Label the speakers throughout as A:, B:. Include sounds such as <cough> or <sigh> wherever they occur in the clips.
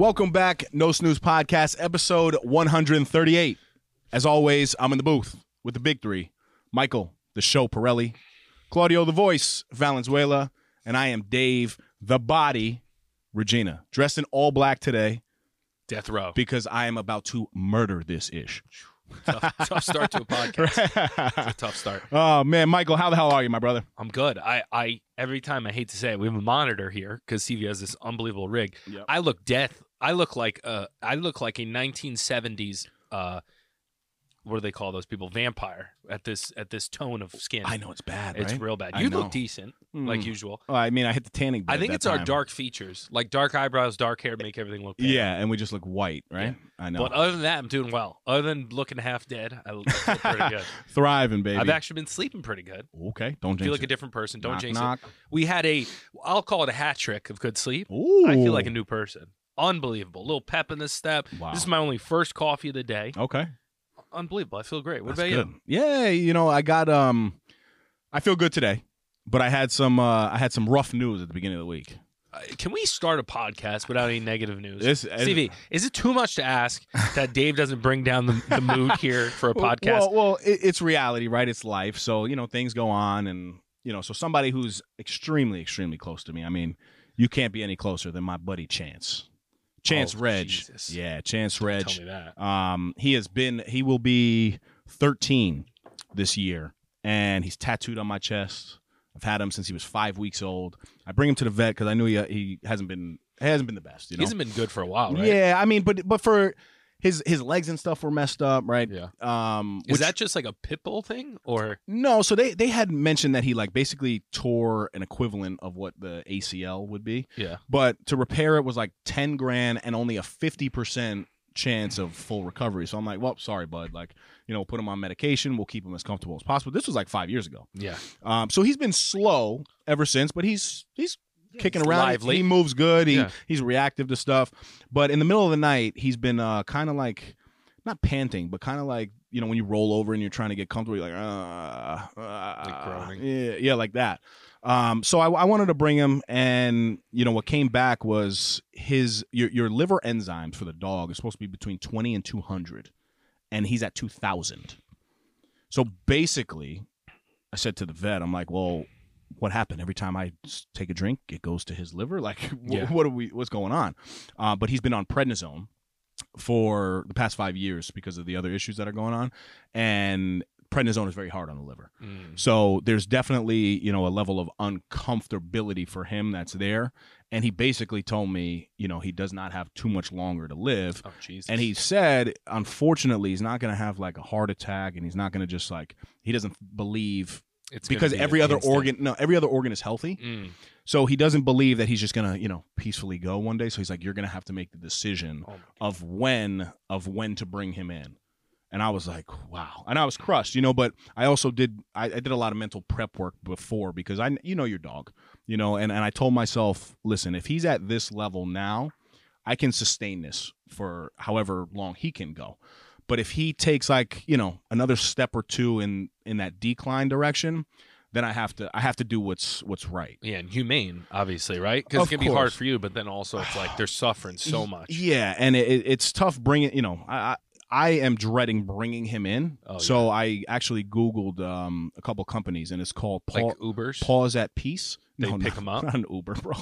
A: Welcome back, No Snooze Podcast, episode 138. As always, I'm in the booth with the big three Michael, the show Pirelli, Claudio, the voice, Valenzuela, and I am Dave, the body, Regina, dressed in all black today
B: Death row.
A: because I am about to murder this ish.
B: tough, tough start to a podcast. It's a tough start. <laughs>
A: oh, man, Michael, how the hell are you, my brother?
B: I'm good. I, I every time I hate to say it, we have a monitor here because CV has this unbelievable rig.
A: Yep.
B: I look death. I look like uh I look like a 1970s uh what do they call those people? Vampire at this at this tone of skin.
A: I know it's bad,
B: it's
A: right?
B: real bad.
A: I
B: You
A: know.
B: look decent, like
A: Mm.
B: usual.
A: Well, I mean, I hit the tanning bed
B: I think
A: that
B: it's our
A: time.
B: dark features, like dark eyebrows, dark hair, make everything look. pale.
A: Yeah, and we just look white, right? I know.
B: But other than that, I'm doing well. Other than looking half dead, I look pretty <laughs> good.
A: Thriving, baby.
B: I've actually been sleeping pretty good.
A: okay, don't
B: I feel
A: jinx
B: like a
A: it.
B: different person. Don't
A: knock,
B: jinx
A: knock.
B: it. We had a, I'll call it a hat trick of good sleep.
A: Ooh.
B: I feel like a new person. Unbelievable. A little pep in this step.
A: Wow.
B: This is my only first coffee of the day.
A: Okay.
B: Unbelievable. I feel great. What
A: That's
B: about
A: good.
B: you?
A: Yeah, you know, I got um I feel good today, but I had some uh I had some rough news at the beginning of the week.
B: Uh, can we start a podcast without any negative news?
A: This-
B: CV, is it too much to ask that Dave doesn't bring down the, the mood here for a <laughs> podcast?
A: Well, well it, it's reality, right? It's life. So, you know, things go on and you know, so somebody who's extremely extremely close to me. I mean, you can't be any closer than my buddy Chance. Chance
B: Oh,
A: Reg.
B: Jesus.
A: Yeah, Chance
B: Don't
A: Reg.
B: Tell me that.
A: Um, he has been he will be 13 this year, and he's tattooed on my chest. I've had him since he was five weeks old. I bring him to the vet because I knew he he hasn't been he hasn't been the best. You
B: He hasn't been good for a while, right?
A: yeah. I mean, but but for his his legs and stuff were messed up, right?
B: Yeah.
A: Um,
B: Is
A: which-
B: that just like a pit bull thing? Or
A: no? So they they had mentioned that he like basically tore an equivalent of what the ACL would be,
B: yeah.
A: but to repair it was like ten grand and only a fifty percent chance of full recovery. So I'm like, well, sorry, bud. Like, you know, put him on medication. We'll keep him as comfortable as possible. This was like five years ago.
B: Yeah.
A: Um, so he's been slow ever since, but he's he's kicking around.
B: lively.
A: He moves good. He
B: Yeah.
A: he's reactive to stuff. But in the middle of the night, he's been uh, kind of like not panting, but kind of like you know when you roll over and you're trying to get comfortable, you're like, uh, uh,
B: Like
A: yeah, yeah, like that. Um, so I, I wanted to bring him, and you know what came back was his your your liver enzymes for the dog is supposed to be between twenty and two hundred, and he's at two thousand. So basically, I said to the vet, I'm like, well, what happened? Every time i take a drink, it goes to his liver. <laughs> Like, wh-
B: Yeah.
A: what are we? What's going on? Uh, but he's been on prednisone for the past five years because of the other issues that are going on, and prednisone is very hard on the liver.
B: Mm.
A: So there's definitely, you know, a level of uncomfortability for him that's there. And he basically told me, you know, he does not have too much longer to live.
B: Oh, Jesus.
A: And he said, unfortunately, he's not going to have like a heart attack and he's not going to just like, he doesn't believe
B: it's
A: because
B: be
A: every other
B: instant.
A: organ, no, every other organ is healthy.
B: Mm.
A: So he doesn't believe that he's just going to, you know, peacefully go one day. So he's like, you're going to have to make the decision
B: Oh,
A: of when of when to bring him in and i was like wow and i was crushed you know but i also did i, I did a lot of mental prep work before because i you know your dog you know and, and i told myself listen if he's at this level now i can sustain this for however long he can go but if he takes like you know another step or two in in that decline direction then i have to i have to do what's what's right
B: Yeah, and humane, obviously, right? Because it can be hard for you, but then also it's like they're suffering so <sighs> much.
A: Yeah, and it- it's tough bringing. You know, I, I am dreading bringing him in.
B: Oh,
A: so I actually Googled um, a couple companies, and it's called
B: Like Ubers,
A: Paws at Peace.
B: They
A: no,
B: pick
A: not-
B: 'em up? <laughs>
A: Not an Uber, bro.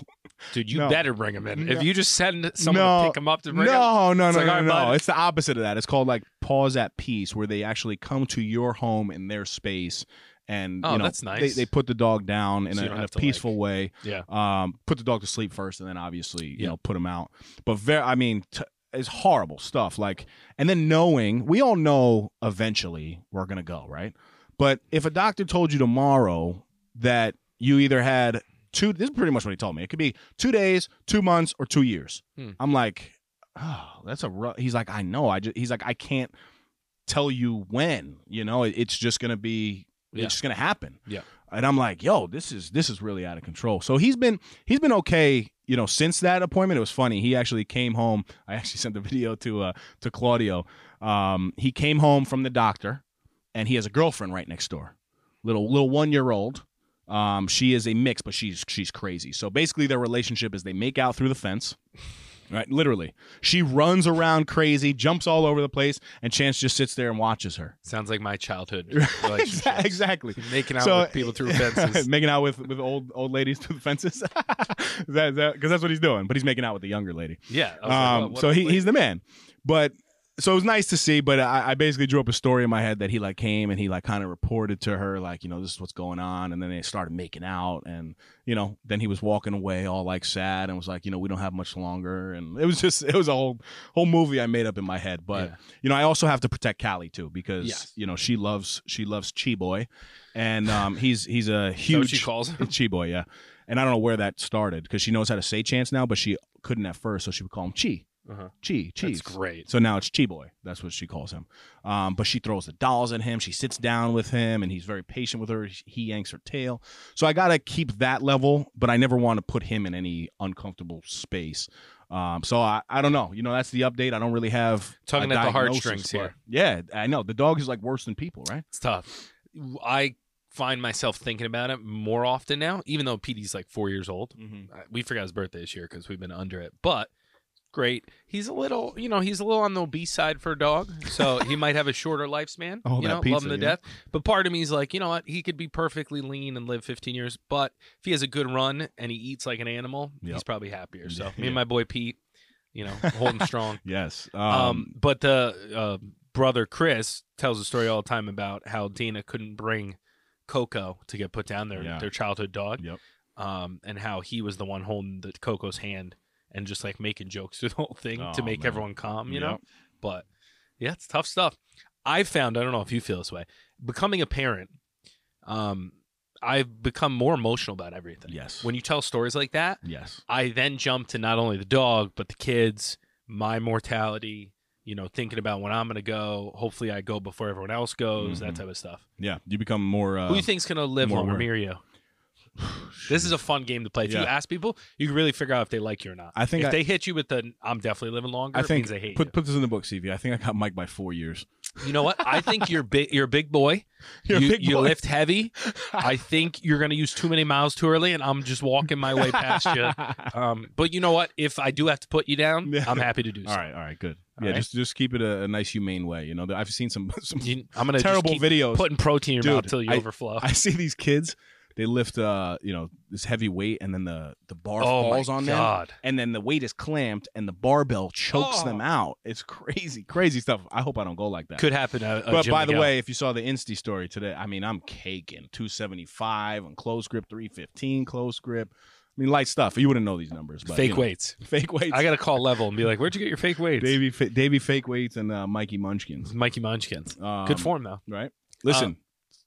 B: dude. You
A: no.
B: better bring them in.
A: No.
B: If you just send someone
A: No.
B: to pick them up to bring
A: No, no,
B: It's
A: no,
B: like,
A: no,
B: right,
A: no.
B: bud.
A: It's the opposite of that. It's called like Paws at Peace, where they actually come to your home in their space, and
B: Oh,
A: you know,
B: that's nice.
A: they put the dog down in
B: So
A: a, in a peaceful way.
B: yeah,
A: um, put the dog to sleep first, and then obviously you
B: Yeah.
A: know put him out. But very, I mean, t- it's horrible stuff. Like, and then knowing we all know eventually we're gonna go right. But if a doctor told you tomorrow that you either had two, this is pretty much what he told me. It could be two days, two months, or two years.
B: Hmm.
A: I'm like, oh, that's a rough. He's like, I know. I just. He's like, I can't tell you when. You know, it, it's just gonna be.
B: Yeah.
A: It's just gonna happen.
B: Yeah.
A: And I'm like, yo, this is this is really out of control. So he's been he's been okay. You know, since that appointment, it was funny. He actually came home. I actually <laughs> sent the video to uh to Claudio. Um, he came home from the doctor, and he has a girlfriend right next door, little little one year old. Um, she is a mix, but she's she's crazy. So basically, their relationship is they make out through the fence, right? Literally, she runs around crazy, jumps all over the place, and Chance just sits there and watches her.
B: Sounds like my childhood <laughs> relationship.
A: exactly.
B: Making out
A: So-
B: with people through fences. <laughs>
A: making out with with old old ladies through the fences. <laughs> That because that's what he's doing, but he's making out with the younger lady.
B: Yeah. I was like,
A: Um,
B: what- what
A: so he, he's the man. But so it was nice to see. But I, I basically drew up a story in my head that he like came and he like kind of reported to her like you know this is what's going on, and then they started making out, and you know then he was walking away all like sad and was like you know we don't have much longer, and it was just it was a whole whole movie I made up in my head. But
B: Yeah.
A: you know I also have to protect Callie too because
B: Yes.
A: you know she loves she loves Chi Boy, and um, he's he's a huge
B: she calls him?
A: Chi Boy, yeah. And I don't know where that started because she knows how to say Chance now, but she couldn't at first, so she would call him Chi,
B: Uh-huh.
A: Chi, cheese.
B: That's great.
A: So now it's Chi Boy. That's what she calls him. Um, but she throws the dolls at him. She sits down with him, and he's very patient with her. He yanks her tail. So I gotta keep that level, but I never want to put him in any uncomfortable space. Um, so I, I don't know. You know, that's the update. I don't really have
B: Tugging at the heartstrings here.
A: Yeah, I know. The dog is like worse than people, right?
B: It's tough. I find myself thinking about it more often now, even though PD's like four years old.
A: Mm-hmm.
B: We forgot his birthday this year because we've been under it, but great. He's a little, you know, he's a little on the obese side for a dog, so <laughs> he might have a shorter lifespan.
A: Oh,
B: you
A: that
B: know, love him to
A: yeah.
B: death. But part of me is like, you know what? He could be perfectly lean and live 15 years, but if he has a good run and he eats like an animal,
A: Yep.
B: he's probably happier. So
A: Yeah. <laughs>
B: me and my boy Pete, you know, holding strong. <laughs>
A: Yes. Um,
B: Um, but the uh, brother Chris tells a story all the time about how Dana couldn't bring Coco to get put down their
A: Yeah.
B: their childhood dog,
A: Yep.
B: um, and how he was the one holding the Coco's hand and just like making jokes <laughs> through the whole thing to
A: Oh,
B: make
A: man.
B: everyone calm, you know. But yeah, it's tough stuff. I've found I don't know if you feel this way. Becoming a parent, um, I've become more emotional about everything.
A: Yes.
B: When you tell stories like that,
A: yes.
B: I then jump to not only the dog, but the kids, my mortality, you know, thinking about when I'm going to go. Hopefully, I go before everyone else goes, that
A: Mhm.
B: type of stuff.
A: Yeah. You become more. Uh,
B: Who do you think's going to live
A: more
B: longer,
A: aware.
B: me or you? This is a fun game to play. If you ask people, you can really figure out if they like you or not.
A: I think
B: if
A: I-
B: they hit you with the "I'm definitely living longer,"
A: I
B: it
A: think
B: means they hate you.
A: put put this in the book, CV. I think I got Mike by four years.
B: you. Know what? I think you're big. You're a big boy. <laughs>
A: You're a
B: you
A: big
B: you
A: boy.
B: lift heavy. <laughs> I think you're going to use too many miles too early, and I'm just walking my way past you. <laughs> Um, but you know what? If I do have to put you down,
A: Yeah.
B: I'm happy to do so.
A: all right, all right, good.
B: All
A: yeah,
B: right.
A: just just keep it a, a nice, humane way. You know, I've seen some some
B: You- I'm gonna
A: terrible videos.
B: putting protein in your
A: Dude,
B: mouth till you
A: I-
B: overflow.
A: I see these kids. They lift, uh, you know, this heavy weight, and then the the bar
B: oh
A: falls on them, and then the weight is clamped, and the barbell chokes
B: Oh.
A: them out. It's crazy, crazy stuff. I hope I don't go like that.
B: Could happen. A, a
A: but
B: Jim
A: by the way, if you saw the Insta story today, I mean, I'm caking 275 on close grip, 315 close grip. I mean, light stuff. You wouldn't know these numbers, but
B: fake
A: you know,
B: weights. <laughs>
A: fake weights.
B: I got to call level and be like, "Where'd you get your fake weights?"
A: Davey, Davey fake weights and uh, Mikey Munchkins.
B: Mikey Munchkins.
A: Um,
B: Good form though.
A: right? Listen,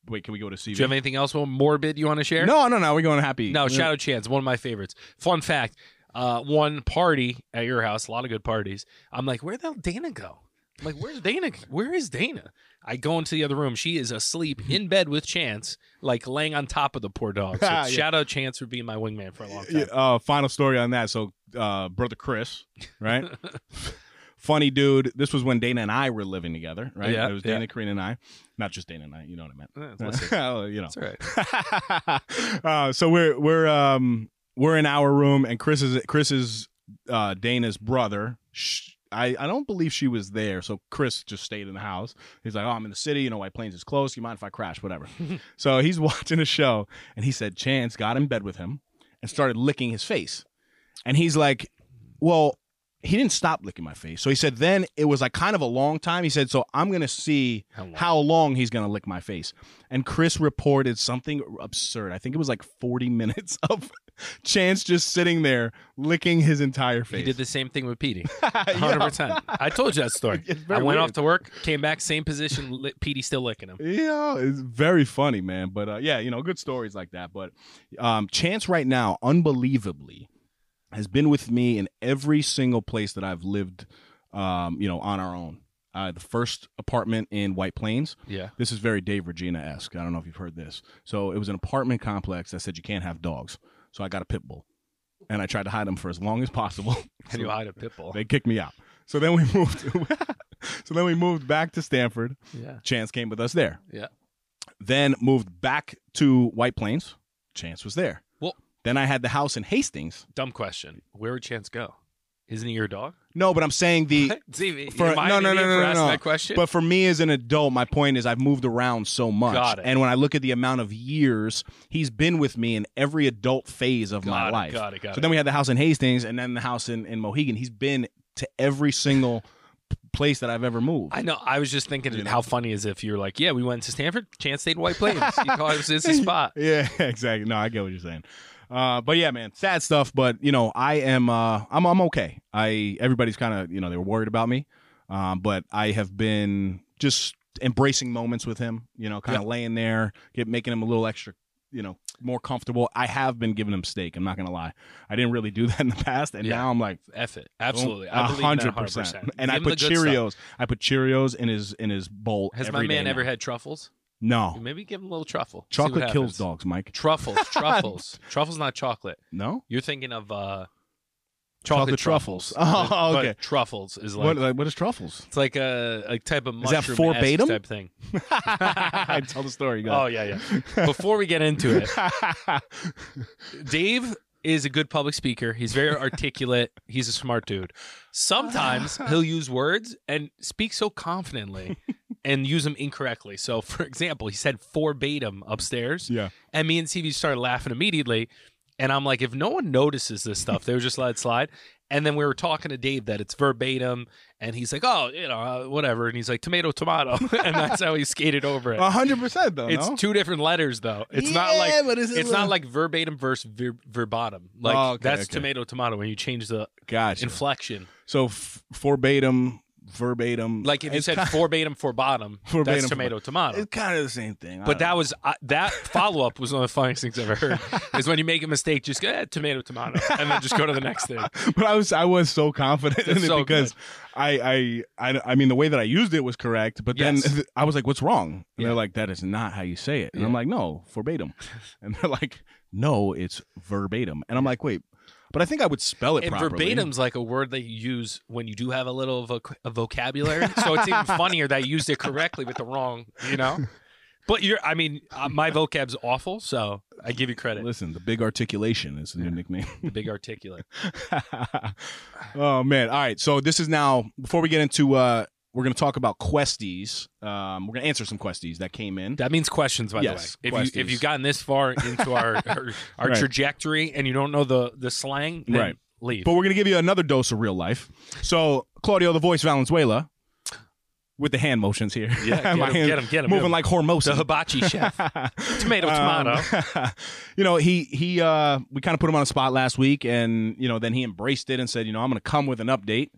A: wait, can we go to CV?
B: Do you have anything else more morbid you want to share?
A: no, no, no. We're going happy.
B: No. Shadow Chance, one of my favorites. Fun fact: uh, one party at your house, a lot of good parties. I'm like, where the hell Dana go? I'm like, where's Dana? Where is Dana? I go into the other room. She is asleep <laughs> in bed with Chance, like laying on top of the poor dog. <laughs> So
A: Yeah.
B: Shadow Chance would be my wingman for a long time.
A: Yeah, uh, final story on that. So, uh, brother Chris, right? <laughs> Funny dude. This was when Dana and I were living together, right?
B: Yeah,
A: It was
B: yeah.
A: Dana, Karina, and I. Not just Dana and I. You know what I meant.
B: Listen, <laughs>
A: you know.
B: it's <laughs> right.
A: uh, so we're we're um we're in our room, and Chris is Chris is uh, Dana's brother. Sh- I, I don't believe she was there, so Chris just stayed in the house. He's like, "Oh, I'm in the city. You know, White Plains is close. You mind if I crash? Whatever." <laughs> so he's watching a show, and he said Chance got in bed with him and started licking his face, and he's like, "Well." He didn't stop licking my face. So he said, then it was like kind of a long time. He said, so I'm going to see
B: How long?
A: how long he's going to lick my face. And Chris reported something absurd. I think it was like 40 <laughs> minutes of Chance just sitting there licking his entire face.
B: He did the same thing with Petey. <laughs>
A: Yeah.
B: Hundred percent. I told you that story. <laughs> I went
A: weird.
B: off to work, came back, same position. Li- Petey still licking him.
A: Yeah, it's very funny, man. But uh, yeah, you know, good stories like that. But um, Chance right now, unbelievably, has been with me in every single place that I've lived, um, you know, on our own. Uh, the first apartment in White Plains.
B: Yeah.
A: This is very Dave Regina esque. I don't know if you've heard this. So it was an apartment complex that said you can't have dogs. So I got a pit bull, and I tried to hide them for as long as possible. <laughs>
B: Can you hide a pit bull?
A: They kicked me out. So then we <laughs> moved. <laughs> so then we moved back to Stamford.
B: Yeah.
A: Chance came with us there.
B: Yeah.
A: Then moved back to White Plains. Chance was there. Then I had the house in Hastings.
B: Dumb question. Where would Chance go? Isn't he your dog?
A: No, but I'm saying the. <laughs>
B: See,
A: For- no, no, no, no,
B: for
A: no, no.
B: that question?
A: But for me as an adult, my point is I've moved around so much.
B: Got it.
A: And when I look at the amount of years he's been with me in every adult phase of
B: got
A: my
B: it,
A: life.
B: Got it. Got
A: So
B: it.
A: then we had the house in Hastings and then the house in, in Mohegan. He's been to every single place that I've ever moved.
B: I know. I was just thinking
A: You know?
B: how funny is if you're like, yeah, we went to Stamford, Chance stayed in White Plains. he <laughs> thought it was his spot. <laughs>
A: Yeah, exactly. No, I get what you're saying. Uh, but yeah, man, sad stuff. But you know, I am, uh, I'm, I'm okay. I everybody's kind of, you know, they were worried about me, um, but I have been just embracing moments with him. You know, kind of laying there, get making him a little extra, you know, more comfortable. I have been giving him steak. I'm not gonna lie. I didn't really do <laughs> that in the past, and
B: Yeah.
A: now I'm like,
B: F it. Absolutely.
A: a
B: I believe in that
A: hundred percent. And I
B: Give him
A: put
B: good stuff.
A: Cheerios. I put Cheerios in his in his bowl.
B: Has my man
A: day
B: ever had truffles?
A: No.
B: Maybe give him a little truffle.
A: Chocolate kills dogs, Mike.
B: Truffles. <laughs> Truffles. truffles not chocolate.
A: No.
B: You're thinking of uh
A: Chocolate
B: chocolate,
A: truffles.
B: truffles. <laughs>
A: Oh,
B: But
A: okay.
B: truffles is like
A: what, what is truffles?
B: it's like a, a type of
A: Is that
B: mushroom
A: verbatim?
B: type thing. <laughs>
A: I tell the story.
B: Oh yeah, yeah. Before we get into it. Dave is a good public speaker. He's very articulate. He's a smart dude. Sometimes he'll use words and speak so confidently and use them incorrectly. So, <laughs> for example, he said verbatim upstairs,
A: yeah.
B: and me and CV started laughing immediately. And I'm like, if no one notices this stuff, they would just let it slide. And then we were talking to Dave that it's verbatim, and he's like, "Oh, you know, uh, whatever." And he's like, "Tomato, tomato," <laughs> and that's how he skated over it.
A: A hundred percent though.
B: It's
A: no?
B: two different letters though. It's not like
A: but it's,
B: it's not like verbatim versus ver- verbatim. Like
A: Oh, okay,
B: that's
A: okay.
B: tomato tomato when you change the
A: gotcha.
B: inflection.
A: so f- verbatim, verbatim.
B: Like if you said
A: kind,
B: verbatim for bottom,
A: Verbatim
B: that's
A: for
B: tomato tomato.
A: it's kind of the same thing.
B: But that
A: know.
B: was uh, that follow up was one of the funniest things I've ever heard. <laughs> is when you make a mistake, just go eh, tomato tomato, and then just go to the next thing. <laughs>
A: but I was I was so confident in it
B: so
A: because I, I I I mean the way that I used it was correct, but
B: Yes.
A: then <laughs> I was like, "What's wrong?" And
B: Yeah.
A: they're like, "That is not how you say it." And I'm like, "No, verbatim," and they're like, "No, it's verbatim," and I'm like, "Wait." But I think I would spell it
B: And
A: properly.
B: verbatim's like a word that you use when you do have a little voc- a vocabulary. so it's even <laughs> funnier that you used it correctly with the wrong, you know. But you're, I mean, uh, my vocab's awful, so I give you credit.
A: Listen, the big articulation is the new nickname.
B: The big articulate. <laughs>
A: oh man! All right, so this is now before we get into uh, we're going to talk about questies. Um, we're going to answer some questies that came in.
B: That means questions, by
A: Yes,
B: the way. If you if you've gotten this far into our <laughs> our, our
A: Right.
B: trajectory and you don't know the the slang,
A: Right.
B: leave.
A: But we're going to give you another dose of real life. So Claudio, the voice Valenzuela, with the hand motions here.
B: Yeah, <laughs> get
A: My
B: him, get him, get him,
A: moving like Hormosa.
B: the hibachi chef. Tomato, <laughs> tomato.
A: Um, you know, he he uh we kind of put him on a spot last week and you know, then he embraced it and said, you know, I'm going to come with an update.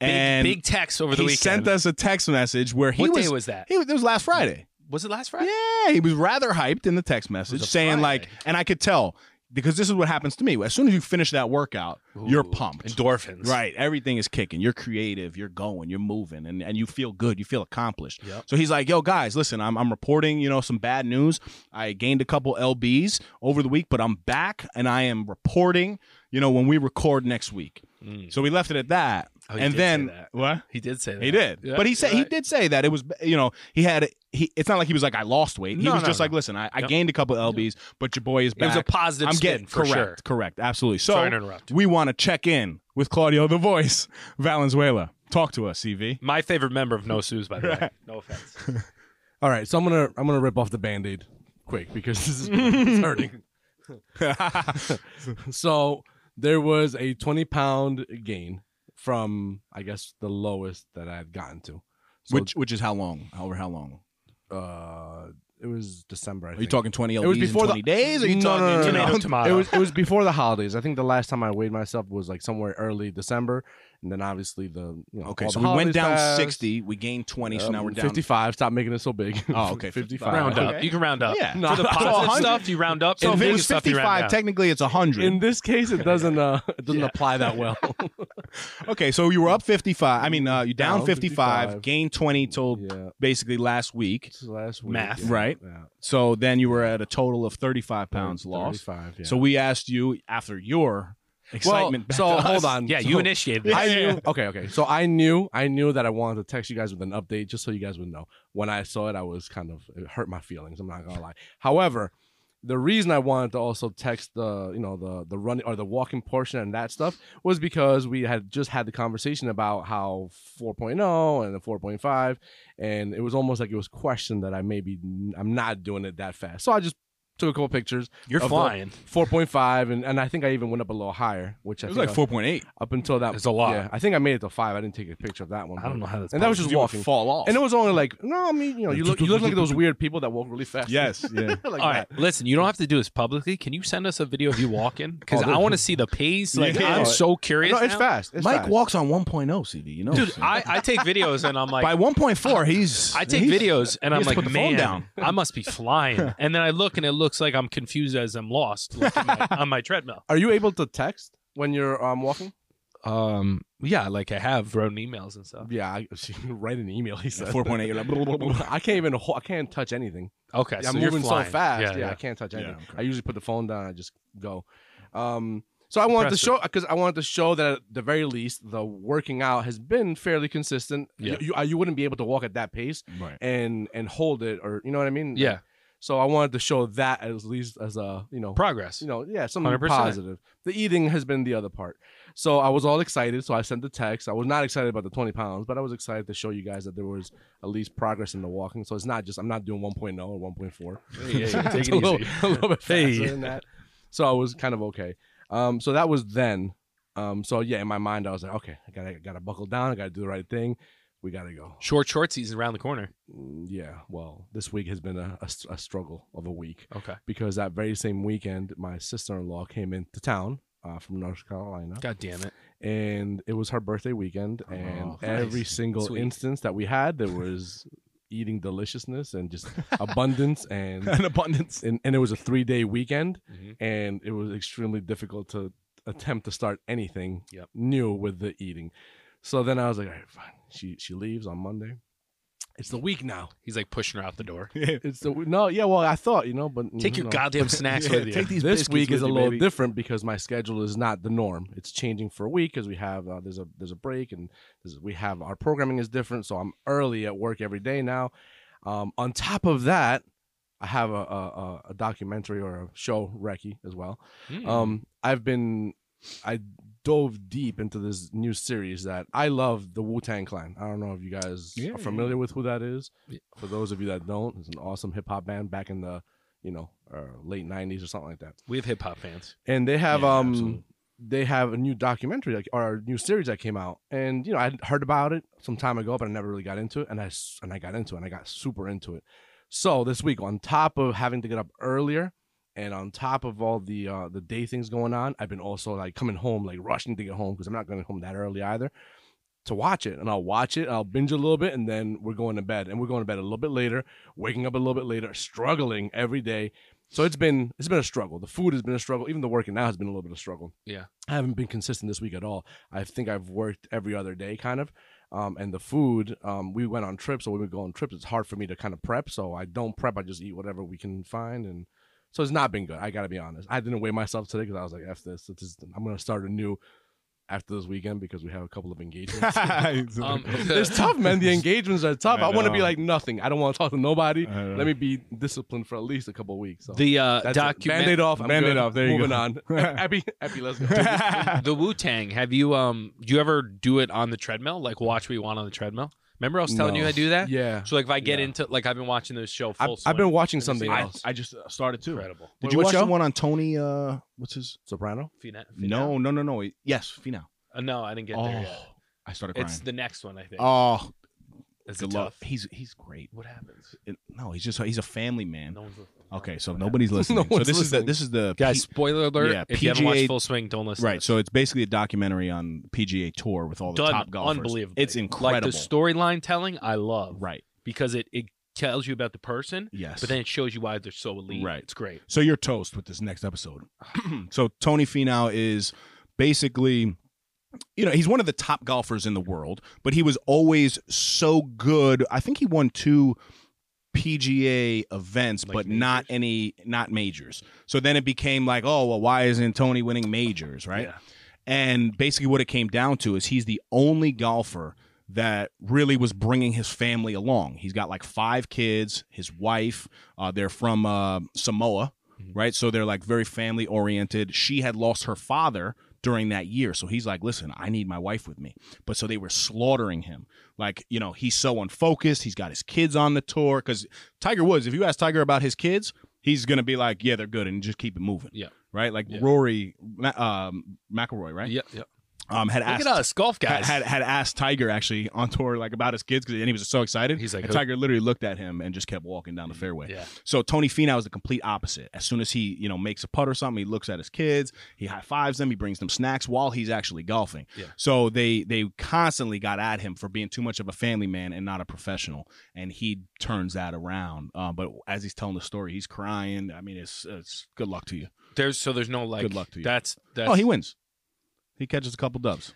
B: Big,
A: and
B: big text over the
A: he
B: weekend.
A: sent us a text message where he
B: what
A: was
B: day was that?
A: he was, it was last Friday.
B: Was it last Friday?
A: Yeah, he was rather hyped in the text message saying
B: Friday.
A: like and I could tell because this is what happens to me. As soon as you finish that workout, you're pumped.
B: Endorphins.
A: Right. Everything is kicking. You're creative. You're going. You're moving, and, and you feel good. You feel accomplished.
B: Yep.
A: So he's like, "Yo, guys, listen. I'm I'm reporting. You know, some bad news. I gained a couple lbs over the week, but I'm back, and I am reporting. You know, when we record next week.
B: Mm.
A: So we left it at that.
B: Oh,
A: and then what?
B: He did say that.
A: He did,
B: Yeah,
A: but he said he did say that it was, you know, he had he. It's not like he was like I lost weight. He
B: No,
A: was
B: no,
A: just
B: no.
A: like, listen, I, I
B: Yep.
A: gained a couple lbs, but your boy is back.
B: It was a positive
A: I'm getting
B: for
A: correct,
B: sure.
A: correct, absolutely. So
B: Sorry to interrupt.
A: we want to check in with Claudio the Voice <laughs> Valenzuela. Talk to us, CV.
B: My favorite member of No Snooze, by the way. No offense. <laughs>
C: All right, so I'm gonna I'm gonna rip off the band-aid quick because this is it's <laughs> hurting. So there was a 20 pound gain from I guess the lowest that I've gotten to. So,
A: which which is how long? Over how long?
C: uh, it was December. I
A: Are you talking 20
C: It was
A: LBs in
C: before the-
A: 20 days? Or are you
C: No,
A: talking
C: no, no, no,
B: tomato,
C: no.
B: tomato?
C: It was it was before the holidays. I think the last time I weighed myself was like somewhere early December, and then obviously the you know
A: Okay, so we went down
C: passed.
A: 60. We gained 20, so now
C: Um,
A: we're down
C: 55. Stop making it so big. <laughs>
A: Oh, okay, <laughs>
C: 55.
B: round up.
A: Okay.
B: You can round up.
A: Yeah.
C: No,
B: For the <laughs>
C: so
B: positive
A: 100
B: stuff, you round up.
A: So if it was
B: stuff, you round
A: 55, technically it's 100.
C: In this case, it doesn't uh it doesn't
B: Yeah.
C: apply that well.
A: okay, so you were up 55. I mean, uh, you down,
C: Down
A: 55,
C: 55.
A: gained 20 till
C: yeah,
A: basically last week.
C: this last week.
B: Math.
C: yeah,
A: Right.
C: Yeah.
A: So then you were at a total of 35 pounds lost.
C: 35, yeah.
A: So we asked you after your excitement.
C: Well, so hold
A: us.
C: on.
B: Yeah,
C: So-
B: you initiated this.
C: I knew. Okay, okay. So I knew, I knew that I wanted to text you guys with an update, just so you guys would know. When I saw it, I was kind of it hurt my feelings. I'm not gonna lie. However, the reason I wanted to also text the, you know, the the running or the walking portion and that stuff was because we had just had the conversation about how 4.0 and the 4.5, and it was almost like it was questioned that I maybe I'm not doing it that fast. So I just took a couple pictures,
B: You're
C: of
B: flying.
C: 4.5, and, and I think I even went up a little higher, which I
A: It was
C: think
A: like 4.8.
C: up until that.
B: It's a lot.
C: Yeah, I think I made it to five. I didn't take a picture of that one.
B: I don't know how that's
C: And that was just
A: You
C: walking.
A: fall off.
C: And it was only like no, I mean you know you look you look like those weird people that walk really fast.
A: yes, <laughs> yeah.
C: like
B: All right,
C: that.
B: listen. You don't have to do this publicly. Can you send us a video of you walking? <laughs> Oh, because
C: Oh,
B: I want to see the pace. Like
A: Yeah.
B: I'm so curious.
C: No, it's
B: now.
C: fast. It's
A: Mike
C: fast.
A: walks on 1.0 CD, you know.
B: dude. I, I take videos and I'm like,
A: By 1.4, he's
B: I take
A: he's-
B: videos and I'm like,
A: put the phone
B: man. I must be flying. <laughs> and then I look and it looks like I'm confused as I'm lost like, my- <laughs> on my treadmill.
C: Are you able to text when you're um walking?
B: Um, yeah, like I have wrote emails and stuff.
C: Yeah, I <laughs> write an email. He said
A: 4.8. Blah, blah, blah, blah.
C: I can't even. ho- I can't touch anything.
B: Okay,
C: I'm
B: so you're
C: moving so
B: flying.
C: fast.
B: Yeah,
C: Yeah,
B: yeah.
C: I can't touch
A: Yeah,
C: anything.
A: okay.
C: I usually put the phone down. I just go. Um, so I wanted to
B: Impressive.
C: show because I wanted to show that at the very least the working out has been fairly consistent.
B: Yeah.
C: You, you, uh, you wouldn't be able to walk at that pace
A: Right.
C: and and hold it, or you know what I mean?
B: Yeah,
C: So I wanted to show that at least as a you know
B: progress.
C: you know yeah something
B: 100%.
C: positive. The eating has been the other part. So I was all excited. So I sent the text. I was not excited about the 20 pounds, but I was excited to show you guys that there was at least progress in the walking. So it's not just I'm not doing 1.0 or 1.4.
B: Hey, hey, take it
C: a little,
B: easy.
C: a little bit faster
B: Hey.
C: than that. So I was kind of okay. Um, so that was then. Um, so yeah, in my mind, I was like, okay, I gotta, gotta buckle down. I gotta do the right thing. We gotta go.
B: Short short season around the corner.
C: Mm, Yeah. Well, this week has been a, a, a struggle of a week
B: Okay.
C: because that very same weekend, my sister-in-law came into town uh, from North Carolina,
B: God damn it.
C: and it was her birthday weekend. And
A: Oh,
C: every single
B: Sweet.
C: instance that we had, there was <laughs> eating deliciousness and just <laughs> abundance and <laughs>
A: An abundance.
C: and, and it was a three day weekend
B: Mhm.
C: and it was extremely difficult to attempt to start anything
B: Yep.
C: new with the eating so then i was like all right fine she she leaves on monday it's the week now
B: He's like pushing her out the door. <laughs>
C: it's the no yeah well i thought you know but
B: Take your
C: know,
B: goddamn snacks <laughs>
A: Yeah,
B: with you.
A: take these
C: this week is a
A: you,
C: little
A: baby.
C: different because my schedule is not the norm it's changing for a week because we have uh, there's a there's a break and we have our programming is different so i'm early at work every day now um, on top of that i have a, a, a- a documentary or a show Reki as well
B: Mm.
C: um, I've been I dove deep into this new series that I love, the Wu Tang Clan. I don't know if you guys
A: Yeah,
C: are familiar with who that is.
B: Yeah.
C: For those of you that don't, it's an awesome hip hop band back in the you know uh, late '90s or something like that.
B: we have hip hop fans.
C: And they have
A: Yeah,
C: um
A: absolutely.
C: they have a new documentary like or a new series that came out, and you know I heard about it some time ago, but I never really got into it, and I and I got into it, and I got super into it. So this week, on top of having to get up earlier, and on top of all the uh, the day things going on, I've been also like coming home, like rushing to get home because I'm not going home that early either. To watch it, and I'll watch it, I'll binge a little bit, and then we're going to bed, and we're going to bed a little bit later, waking up a little bit later, struggling every day. So it's been it's been a struggle. The food has been a struggle. Even the working now has been a little bit of a struggle.
B: Yeah.
C: I haven't been consistent this week at all. I think I've worked every other day, kind of. Um, and the food, um, we went on trips, so when we go on trips, it's hard for me to kind of prep. So I don't prep. I just eat whatever we can find, and so it's not been good. I gotta be honest. I didn't weigh myself today because I was like, "F this." It's just, I'm gonna start anew after this weekend because we have a couple of <laughs> engagements.
B: Um, <laughs>
C: it's tough, man. The <laughs> engagements are tough.
A: I
C: I, want to be like nothing. I don't want to talk to nobody. Let me be disciplined for at least a couple of weeks. So
B: the uh,
C: that's it.
B: document
C: Band-aid off. I'm
A: Band-Aid
C: good.
A: off. There you
C: Moving
A: go.
C: on. Epi, Epi, let's go.
B: the Wu Tang. Have you um? Do you ever do it on the treadmill? Like watch what you want on the treadmill? Remember I was telling you
C: No.
B: how to do that.
C: Yeah.
B: So like if I get
C: Yeah.
B: into like I've been watching this show
C: I've,
B: full.
C: I've been watching something
B: seen?
A: I,
C: else.
A: I just started too.
B: incredible.
A: Did
C: Wait,
A: you watch
C: show?
A: the one on Tony? Uh, what's his?
C: Soprano.
B: Fina-
A: No, no, no, no. Yes, Finau.
B: Uh, no, I didn't get
A: Oh,
B: there yet.
A: I started crying.
B: It's the next one, I think.
A: oh,
B: Is
A: Good luck. He's he's great.
B: What happens?
A: It- no, he's just he's a family man.
B: No one's listening.
A: Okay, so <laughs>
B: What
A: nobody's listening.
C: No
A: so
C: one's
A: this is the
C: listening.
A: this is the
B: Guys,
A: P-
B: spoiler alert.
A: yeah,
B: if you haven't watched
A: PGA
B: Full Swing, don't listen. to
A: right.
B: this.
A: So it's basically a documentary on PGA Tour with all the
B: Done
A: top golfers.
B: unbelievable.
A: It's
B: Like
A: incredible.
B: the storyline telling, I love.
A: right.
B: Because it, it tells you about the person,
A: Yes.
B: but then it shows you why they're so elite.
A: Right.
B: It's great.
A: So you're toast with this next episode. <clears throat> so Tony Finau is basically you know, he's one of the top golfers in the world, but he was always so good. I think he won two PGA events,
B: Like
A: but not any not majors. So then it became like, oh, well, why isn't Tony winning majors, right?
B: Yeah.
A: And basically, what it came down to is he's the only golfer that really was bringing his family along. He's got like five kids, his wife. Uh, they're from uh, Samoa,
B: Mhm.
A: right? So they're like very family oriented. She had lost her father during that year. So he's like, listen, I need my wife with me. But so they were slaughtering him. Like, you know, he's so unfocused. He's got his kids on the tour. Because Tiger Woods, if you ask Tiger about his kids, he's going to be like, yeah, they're good. And just keep it moving.
B: Yeah.
A: Right? Like
B: Yeah.
A: Rory um, McIlroy, right?
B: Yep. Yep.
A: Um, had
B: Look
A: asked
B: at us, golf guys.
A: had had asked Tiger actually on tour like about his kids 'cause- and he was so excited.
B: He's like,
A: and Tiger literally looked at him and just kept walking down the fairway.
B: yeah.
A: So Tony Finau is the complete opposite. As soon as he you know makes a putt or something, he looks at his kids, he high fives them, he brings them snacks while he's actually golfing.
B: Yeah.
A: So they they constantly got at him for being too much of a family man and not a professional, and he turns that around. Uh, but as he's telling the story, he's crying. I mean, it's it's good luck to you.
B: There's so there's no like.
A: Good luck to you.
B: That's that's.
A: oh, he wins. He catches a couple dubs.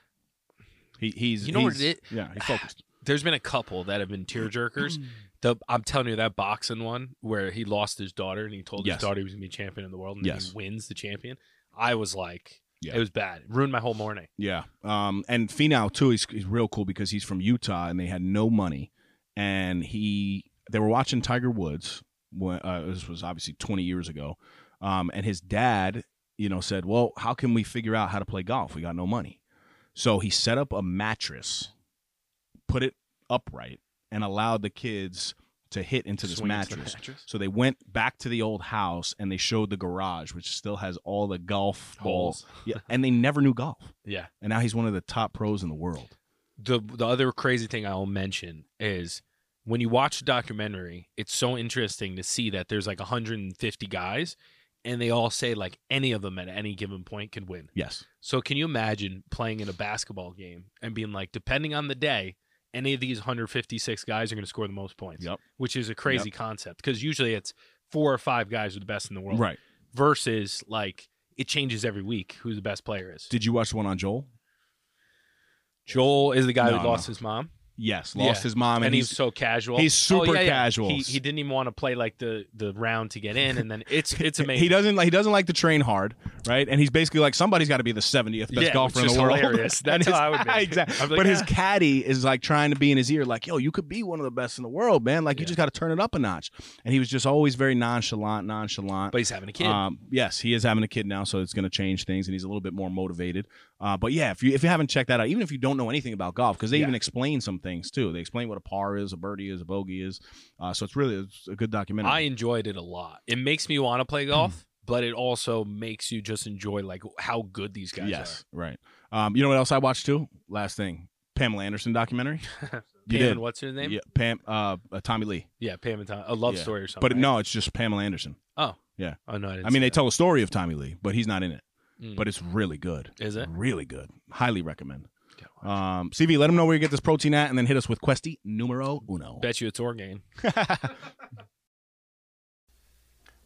A: He he's
B: You know what
A: he's-
B: it
A: Yeah, he's focused. <sighs>
B: there's been a couple that have been tear jerkers. The I'm telling you that boxing one where he lost his daughter and he told
A: Yes.
B: his daughter he was gonna be champion in the world and
A: Yes.
B: he wins the champion. I was like,
A: Yeah.
B: it was bad. It ruined my whole morning.
A: Yeah. Um, and Finau too, he's, he's real cool because he's from Utah and they had no money, and he they were watching Tiger Woods. When, uh, this was obviously 20 years ago, um, and his dad, you know, said, "Well, how can we figure out how to play golf? We got no money." So he set up a mattress, put it upright, and allowed the kids to hit into this mattress.
B: mattress.
A: So they went back to the old house and they showed the garage, which still has all the golf balls. Yeah, and they never knew golf
B: Yeah.
A: and now he's one of the top pros in the world.
B: the the other crazy thing I'll mention is when you watch the documentary, it's so interesting to see that there's like 150 guys and they all say like any of them at any given point can win.
A: Yes.
B: So can you imagine playing in a basketball game and being like depending on the day any of these 156 guys are going to score the most points.
A: Yep.
B: Which is a crazy concept because usually it's four or five guys are the best in the world
A: Right.
B: versus like it changes every week who the best player is.
A: Did you watch the one on Joel?
B: Joel is the guy
A: No,
B: who lost
A: no.
B: his mom.
A: Yes. Lost
B: Yeah.
A: his mom,
B: and,
A: and,
B: he's,
A: he's,
B: so casual.
A: he's super
B: Oh, yeah, yeah.
A: casual.
B: He, he didn't even want to play like the the round to get in, and then it's <laughs> it's amazing.
A: he doesn't like he doesn't like to train hard, right? And he's basically like somebody's got to be the 70th best golfer in the world.
B: hilarious. <laughs> That's
A: his-
B: how I would be. <laughs>
A: exactly.
B: Like,
A: but his
B: "Ah."
A: caddy is like trying to be in his ear, like, "Yo, you could be one of the best in the world, man. Like, you just got to turn it up a notch." And he was just always very nonchalant, nonchalant.
B: but he's having a kid.
A: Um, yes, he is having a kid now, so it's going to change things, and he's a little bit more motivated. Uh, but yeah, if you if you haven't checked that out, even if you don't know anything about golf, because they
B: Yeah.
A: even explain some things too. They explain what a par is, a birdie is, a bogey is. Uh, so it's really it's a good documentary.
B: I enjoyed it a lot. It makes me want to play golf, <clears throat> but it also makes you just enjoy like how good these guys are.
A: yes, right. Um, you know what else I watched too? Last thing, Pamela Anderson documentary.
B: are. <laughs>
A: You
B: Pam
A: did.
B: what's her name?
A: Yeah, Pam, uh, uh, Tommy Lee.
B: Yeah, Pam and Tom. A love
A: Yeah.
B: story or something.
A: But
B: right?
A: no, it's just Pamela Anderson.
B: Oh
A: Yeah.
B: Oh no, I, didn't
A: I mean, they
B: that.
A: tell a story of Tommy Lee, but he's not in it.
B: Mm.
A: But it's really good.
B: Is it?
A: Really good. Highly recommend. Um, CV, let them know where you get this protein at, and then hit us with Questy numero uno.
B: Bet you it's Orgain. <laughs>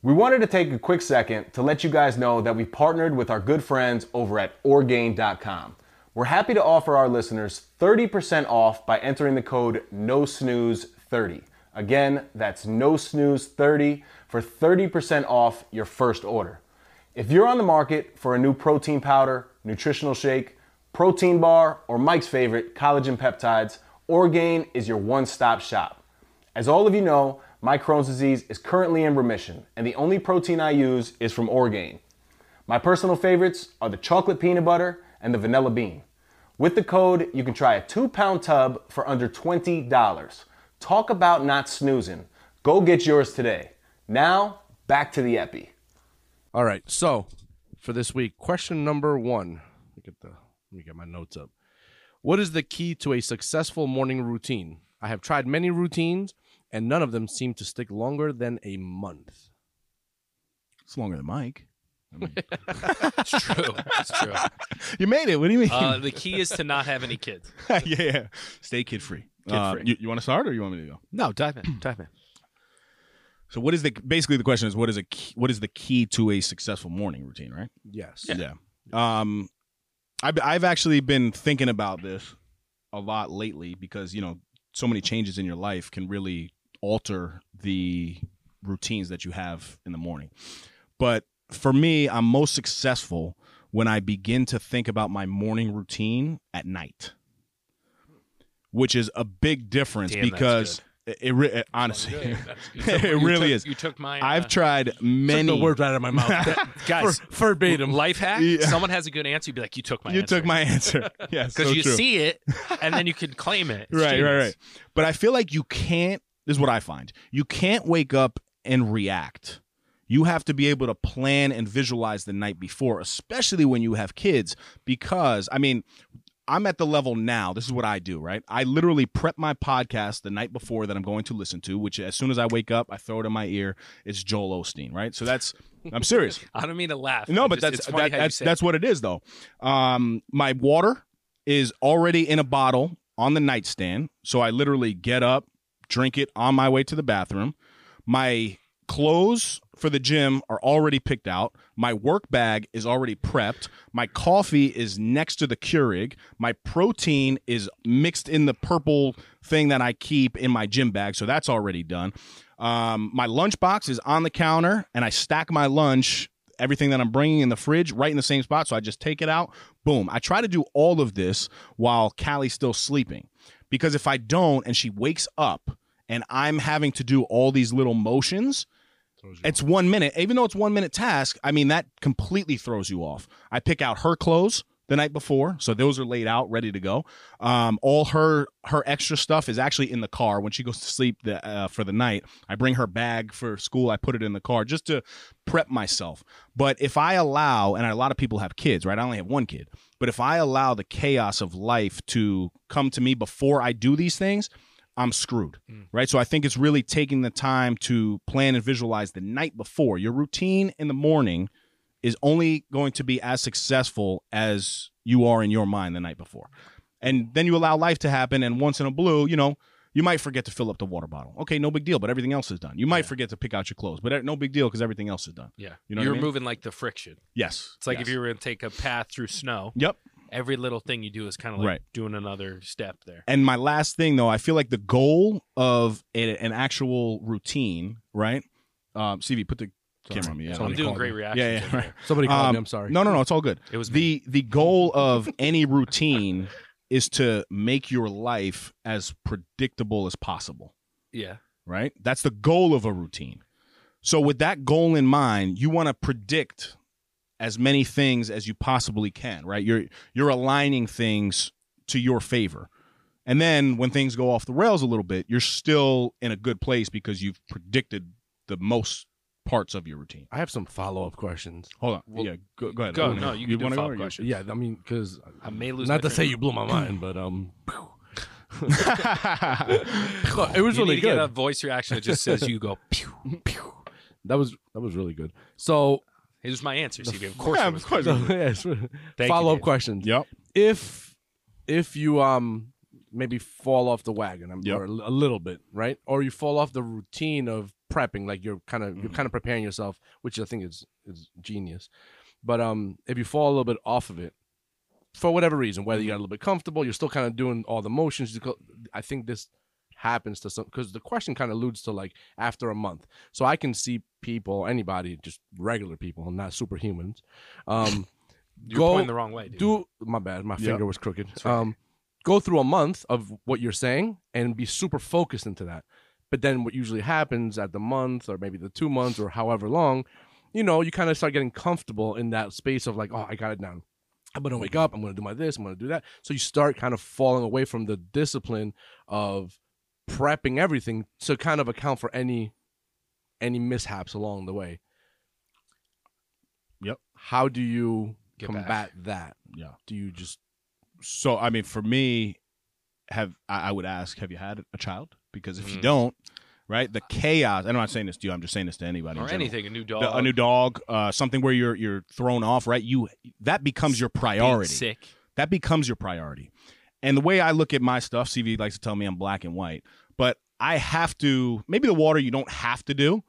D: We wanted to take a quick second to let you guys know that we partnered with our good friends over at Orgain.com. We're happy to offer our listeners 30% off by entering the code NOSNOOZE30. Again, that's NOSNOOZE30 for 30% off your first order. If you're on the market for a new protein powder, nutritional shake, protein bar, or Mike's favorite, collagen peptides, Orgain is your one stop shop. As all of you know, my Crohn's disease is currently in remission, and the only protein I use is from Orgain. My personal favorites are the chocolate peanut butter and the vanilla bean. With the code, you can try a two pound tub for under $20. Talk about not snoozing. Go get yours today. Now, back to the Epi.
C: All right. So for this week, question number one. Look at the. Let me get my notes up. What is the key to a successful morning routine? I have tried many routines, and none of them seem to stick longer than a month.
A: It's longer than Mike. I mean, <laughs>
B: It's true. It's true. <laughs>
A: you made it. What do you mean?
B: Uh, the key is to not have any kids.
A: yeah, <laughs> yeah. Stay kid free.
B: Kid-free.
A: you you want to start or you want me to go?
B: No, dive in. Dive in.
A: So what is the basically the question is what is a key, what is the key to a successful morning routine, right?
C: Yes.
A: Yeah. Um, I've I've actually been thinking about this a lot lately because you know so many changes in your life can really alter the routines that you have in the morning. But for me, I'm most successful when I begin to think about my morning routine at night, which is a big difference
B: Damn, that's
A: because it, it, re- it honestly <laughs>
B: took-
A: it really
B: took-
A: is.
B: You took my.
A: I've
B: uh,
A: tried many.
C: Took the words right out of my mouth. <laughs>
B: guys.
C: Ver- verbatim.
B: life hack.
A: Yeah.
B: Someone has a good answer. You'd be like, "You took my.
A: you
B: answer.
A: took my answer. <laughs> Yes,
B: because
A: so
B: you
A: true.
B: see it, and then you can claim it.
A: Right, right, right. But I feel like you can't. This is what I find. You can't wake up and react. You have to be able to plan and visualize the night before, especially when you have kids. Because I mean, I'm at the level now. This is what I do, right? I literally prep my podcast the night before that I'm going to listen to. Which, as soon as I wake up, I throw it in my ear. It's Joel Osteen, right? So that's. I'm serious. <laughs>
B: I don't mean to laugh.
A: No, but
B: just-
A: that's that, that's that's what it is though. Um, my water is already in a bottle on the nightstand, so I literally get up, drink it on my way to the bathroom. My clothes for the gym are already picked out. My work bag is already prepped. My coffee is next to the Keurig. My protein is mixed in the purple thing that I keep in my gym bag, so that's already done. Um, my lunchbox is on the counter, and I stack my lunch, everything that I'm bringing in the fridge, right in the same spot. So I just take it out. Boom. I try to do all of this while Callie's still sleeping, because if I don't, and she wakes up, and I'm having to do all these little motions, it's one minute. Even though it's one minute task, I mean that completely throws you off. I pick out her clothes the night before, so those are laid out, ready to go. Um, all her her extra stuff is actually in the car when she goes to sleep the, uh, for the night. I bring her bag for school. I put it in the car just to prep myself. But if I allow, and a lot of people have kids, right? I only have one kid. But if I allow the chaos of life to come to me before I do these things, I'm screwed, mm. right? So I think it's really taking the time to plan and visualize the night before. Your routine in the morning is only going to be as successful as you are in your mind the night before. And then you allow life to happen, and once in a blue, you know, you might forget to fill up the water bottle. Okay, no big deal, but everything else is done. You might forget to pick out your clothes, but no big deal because everything else is done.
B: Yeah,
A: You know
B: You're
A: I mean?
B: removing like the friction.
A: Yes.
B: It's like
A: Yes.
B: if you were going to take a path through snow.
A: Yep.
B: Every little thing you do is kind of like
A: Right.
B: doing another step there.
A: And my last thing, though, I feel like the goal of a, an actual routine, right? Um, CV, put the camera on me. Yeah,
B: I'm doing great
C: me.
B: reactions.
A: yeah, yeah. Right.
C: Somebody called
A: Um,
C: me. I'm sorry.
A: No, no, no. It's all good.
B: It was
A: the the goal of any routine is to make your life as predictable as possible.
B: Yeah.
A: Right. That's the goal of a routine. So with that goal in mind, you want to predict as many things as you possibly can. Right. You're you're aligning things to your favor. And then when things go off the rails a little bit, you're still in a good place because you've predicted the most parts of your routine.
C: I have some follow up questions.
A: Hold on.
B: Well,
A: yeah, go, go ahead.
B: Go.
A: Wanna
B: No, you can do
A: wanna
B: follow-up questions.
C: Yeah, I mean, because
B: I may lose.
C: not to say you blew my mind, but um, <laughs> <laughs> no, it was
B: You
C: really
B: need to get
C: good.
B: a voice reaction that just says you go. <laughs> Pew.
C: That was that was really good. So,
B: It was my answer, CV. Of course,
A: Yeah,
B: it
A: of course.
C: so <laughs> yes,
B: you,
C: follow up questions.
A: Yep.
C: If if you um maybe fall off the wagon um,
A: Yep.
C: or a a little bit, right? Or you fall off the routine of prepping, like you're kind of
A: Mm-hmm.
C: you're kind of preparing yourself, which I think is is genius. But um, if you fall a little bit off of it, for whatever reason, whether you got a little bit comfortable, you're still kind of doing all the motions. I think this happens to some because the question kind of alludes to like after a month. So I can see people, anybody, just regular people, not superhumans. Um, <laughs>
B: You're
C: go
B: pointing the wrong way. Dude.
C: do my bad, my
A: Yeah.
C: finger was crooked.
B: right.
C: Um, go through a month of what you're saying and be super focused into that. But then what usually happens at the month or maybe the two months or however long, you know, you kind of start getting comfortable in that space of like, oh, I got it down. I'm gonna wake up. I'm gonna do my this. I'm gonna do that. So you start kind of falling away from the discipline of prepping everything to kind of account for any any mishaps along the way.
A: Yep.
C: How do you
B: Get
C: combat
B: back.
C: that?
A: Yeah.
C: Do you just
A: So I mean, for me, have I, I would ask, have you had a child? Because if you
B: Mhm.
A: don't, right, the chaos. I'm not saying this to you. I'm just saying this to anybody.
B: or anything, a new dog,
A: The- a new dog, uh, something where you're you're thrown off, right? You that becomes your
B: being
A: priority.
B: sick.
A: That becomes your priority. And the way I look at my stuff, CV likes to tell me I'm black and white, but I have to. Maybe the water you don't have to do,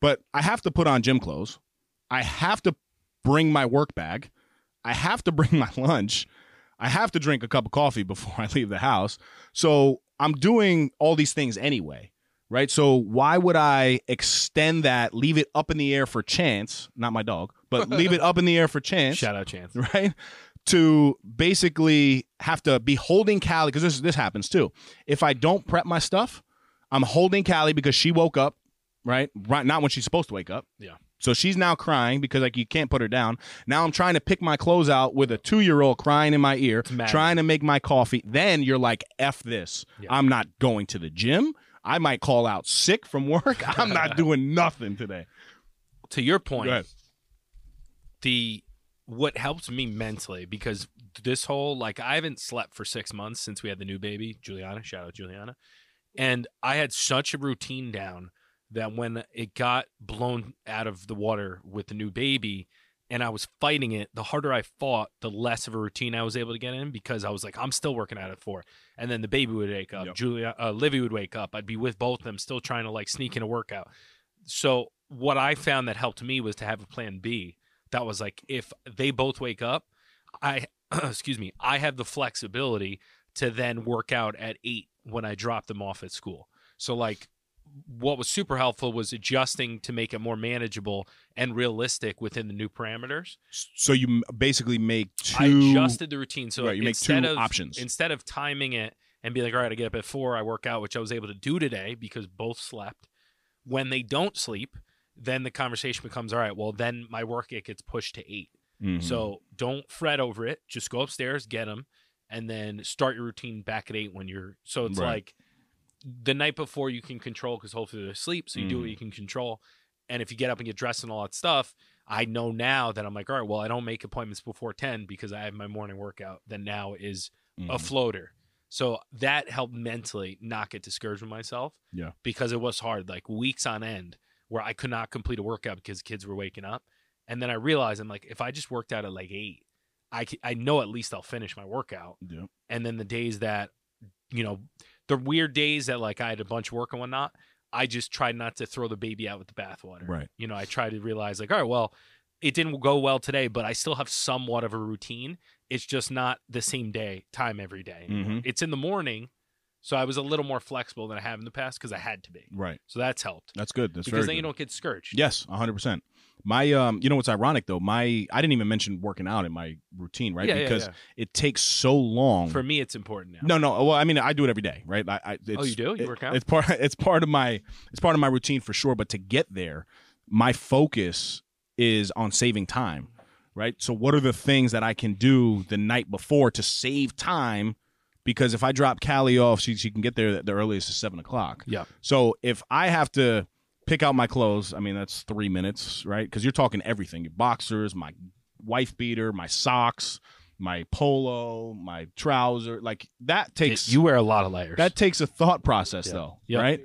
A: but I have to put on gym clothes. I have to bring my work bag. I have to <laughs> bring my lunch. I have to drink a cup of coffee before <laughs> I leave the house. So I'm doing all these things anyway, right? So why would I extend that, leave it up in the air for chance, not my dog, but leave it <laughs> up in the air for chance,
B: Shout out Chance.
A: right? To basically have to be holding Callie because this this happens too. If I don't prep my stuff, I'm holding Callie because she woke up, right? Right, not when she's supposed to wake up.
B: Yeah.
A: So she's now crying because like you can't put her down. Now I'm trying to pick my clothes out with a two year old crying in my ear, trying to make my coffee. Then you're like, "F this!
B: Yeah.
A: I'm not going to the gym. I might call out sick from work. <laughs> I'm not <laughs> doing nothing today."
B: To your point, the what helps me mentally because this whole like I haven't slept for six months since we had the new baby, Juliana. Shout out Juliana. And I had such a routine down that when it got blown out of the water with the new baby and I was fighting it, the harder I fought, the less of a routine I was able to get in because I was like, I'm still working at it for. And then the baby would wake up,
A: Yep.
B: Julia, uh, Livy would wake up. I'd be with both of them, still trying to like sneak in a workout. So what I found that helped me was to have a plan B. That was like if they both wake up, I <clears throat> excuse me, I have the flexibility to then work out at eight when I drop them off at school. So like what was super helpful was adjusting to make it more manageable and realistic within the new parameters.
A: So you basically make two.
B: I adjusted the routine so
A: Right, you make two
B: of
A: options.
B: instead of timing it and be like, all right, I get up at four, I work out, which I was able to do today because both slept. When they don't sleep, then the conversation becomes, all right, well, then my work it gets pushed to 8
A: Mhm.
B: So don't fret over it. Just go upstairs, get them, and then start your routine back at eight when you're. So it's
A: Right.
B: like the night before you can control because hopefully they're asleep. So you do what
A: Mhm.
B: you can control. And if you get up and get dressed and all that stuff, I know now that I'm like, all right, well, I don't make appointments before 10 because I have my morning workout. Then now is a
A: Mhm.
B: floater. So that helped mentally not get discouraged with myself.
A: Yeah.
B: Because it was hard, like weeks on end, where I could not complete a workout because kids were waking up. And then I realized I'm like, if I just worked out at like eight, I, I know at least I'll finish my workout.
A: Yeah.
B: And then the days that, you know, the weird days that like I had a bunch of work and whatnot, I just tried not to throw the baby out with the bathwater.
A: Right.
B: You know, I tried to realize like, all right, well, it didn't go well today, but I still have somewhat of a routine. It's just not the same day, time every day.
A: Mhm.
B: It's in the morning. So I was a little more flexible than I have in the past because I had to be.
A: Right.
B: So that's helped.
A: That's good. That's
B: because then you don't get discouraged.
A: Yes, hundred percent. My um, you know what's ironic though? My I didn't even mention working out in my routine, right?
B: Yeah, yeah,
A: because
B: yeah.
A: it takes so long.
B: For me, it's important now.
A: no, no. Well, I mean, I do it every day, right? I, I, it's,
B: Oh, you do? You work out?
A: It's part. <laughs> It's part of my. It's part of my routine for sure. But to get there, my focus is on saving time, right? So, what are the things that I can do the night before to save time? Because if I drop Callie off, she she can get there the earliest is seven o'clock.
B: Yeah.
A: So if I have to pick out my clothes, I mean that's three minutes, right? Because you're talking everything: your boxers, my wife beater, my socks, my polo, my trouser. Like that takes
B: You wear a lot of layers.
A: that takes a thought process
B: Yeah.
A: though,
B: Yep.
A: right?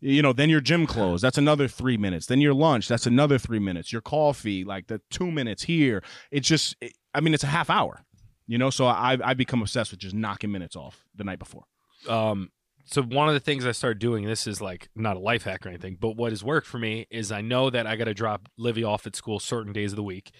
A: You know, then your gym clothes, that's another three minutes. Then your lunch, that's another three minutes. Your coffee, like the two minutes here. It's just, it, I mean, it's a half hour. You know, so I I become obsessed with just knocking minutes off the night before.
B: um so one of the things I started doing, this is like not a life hack or anything, but what has worked for me is I know that I got to drop Livy off at school certain days of the week.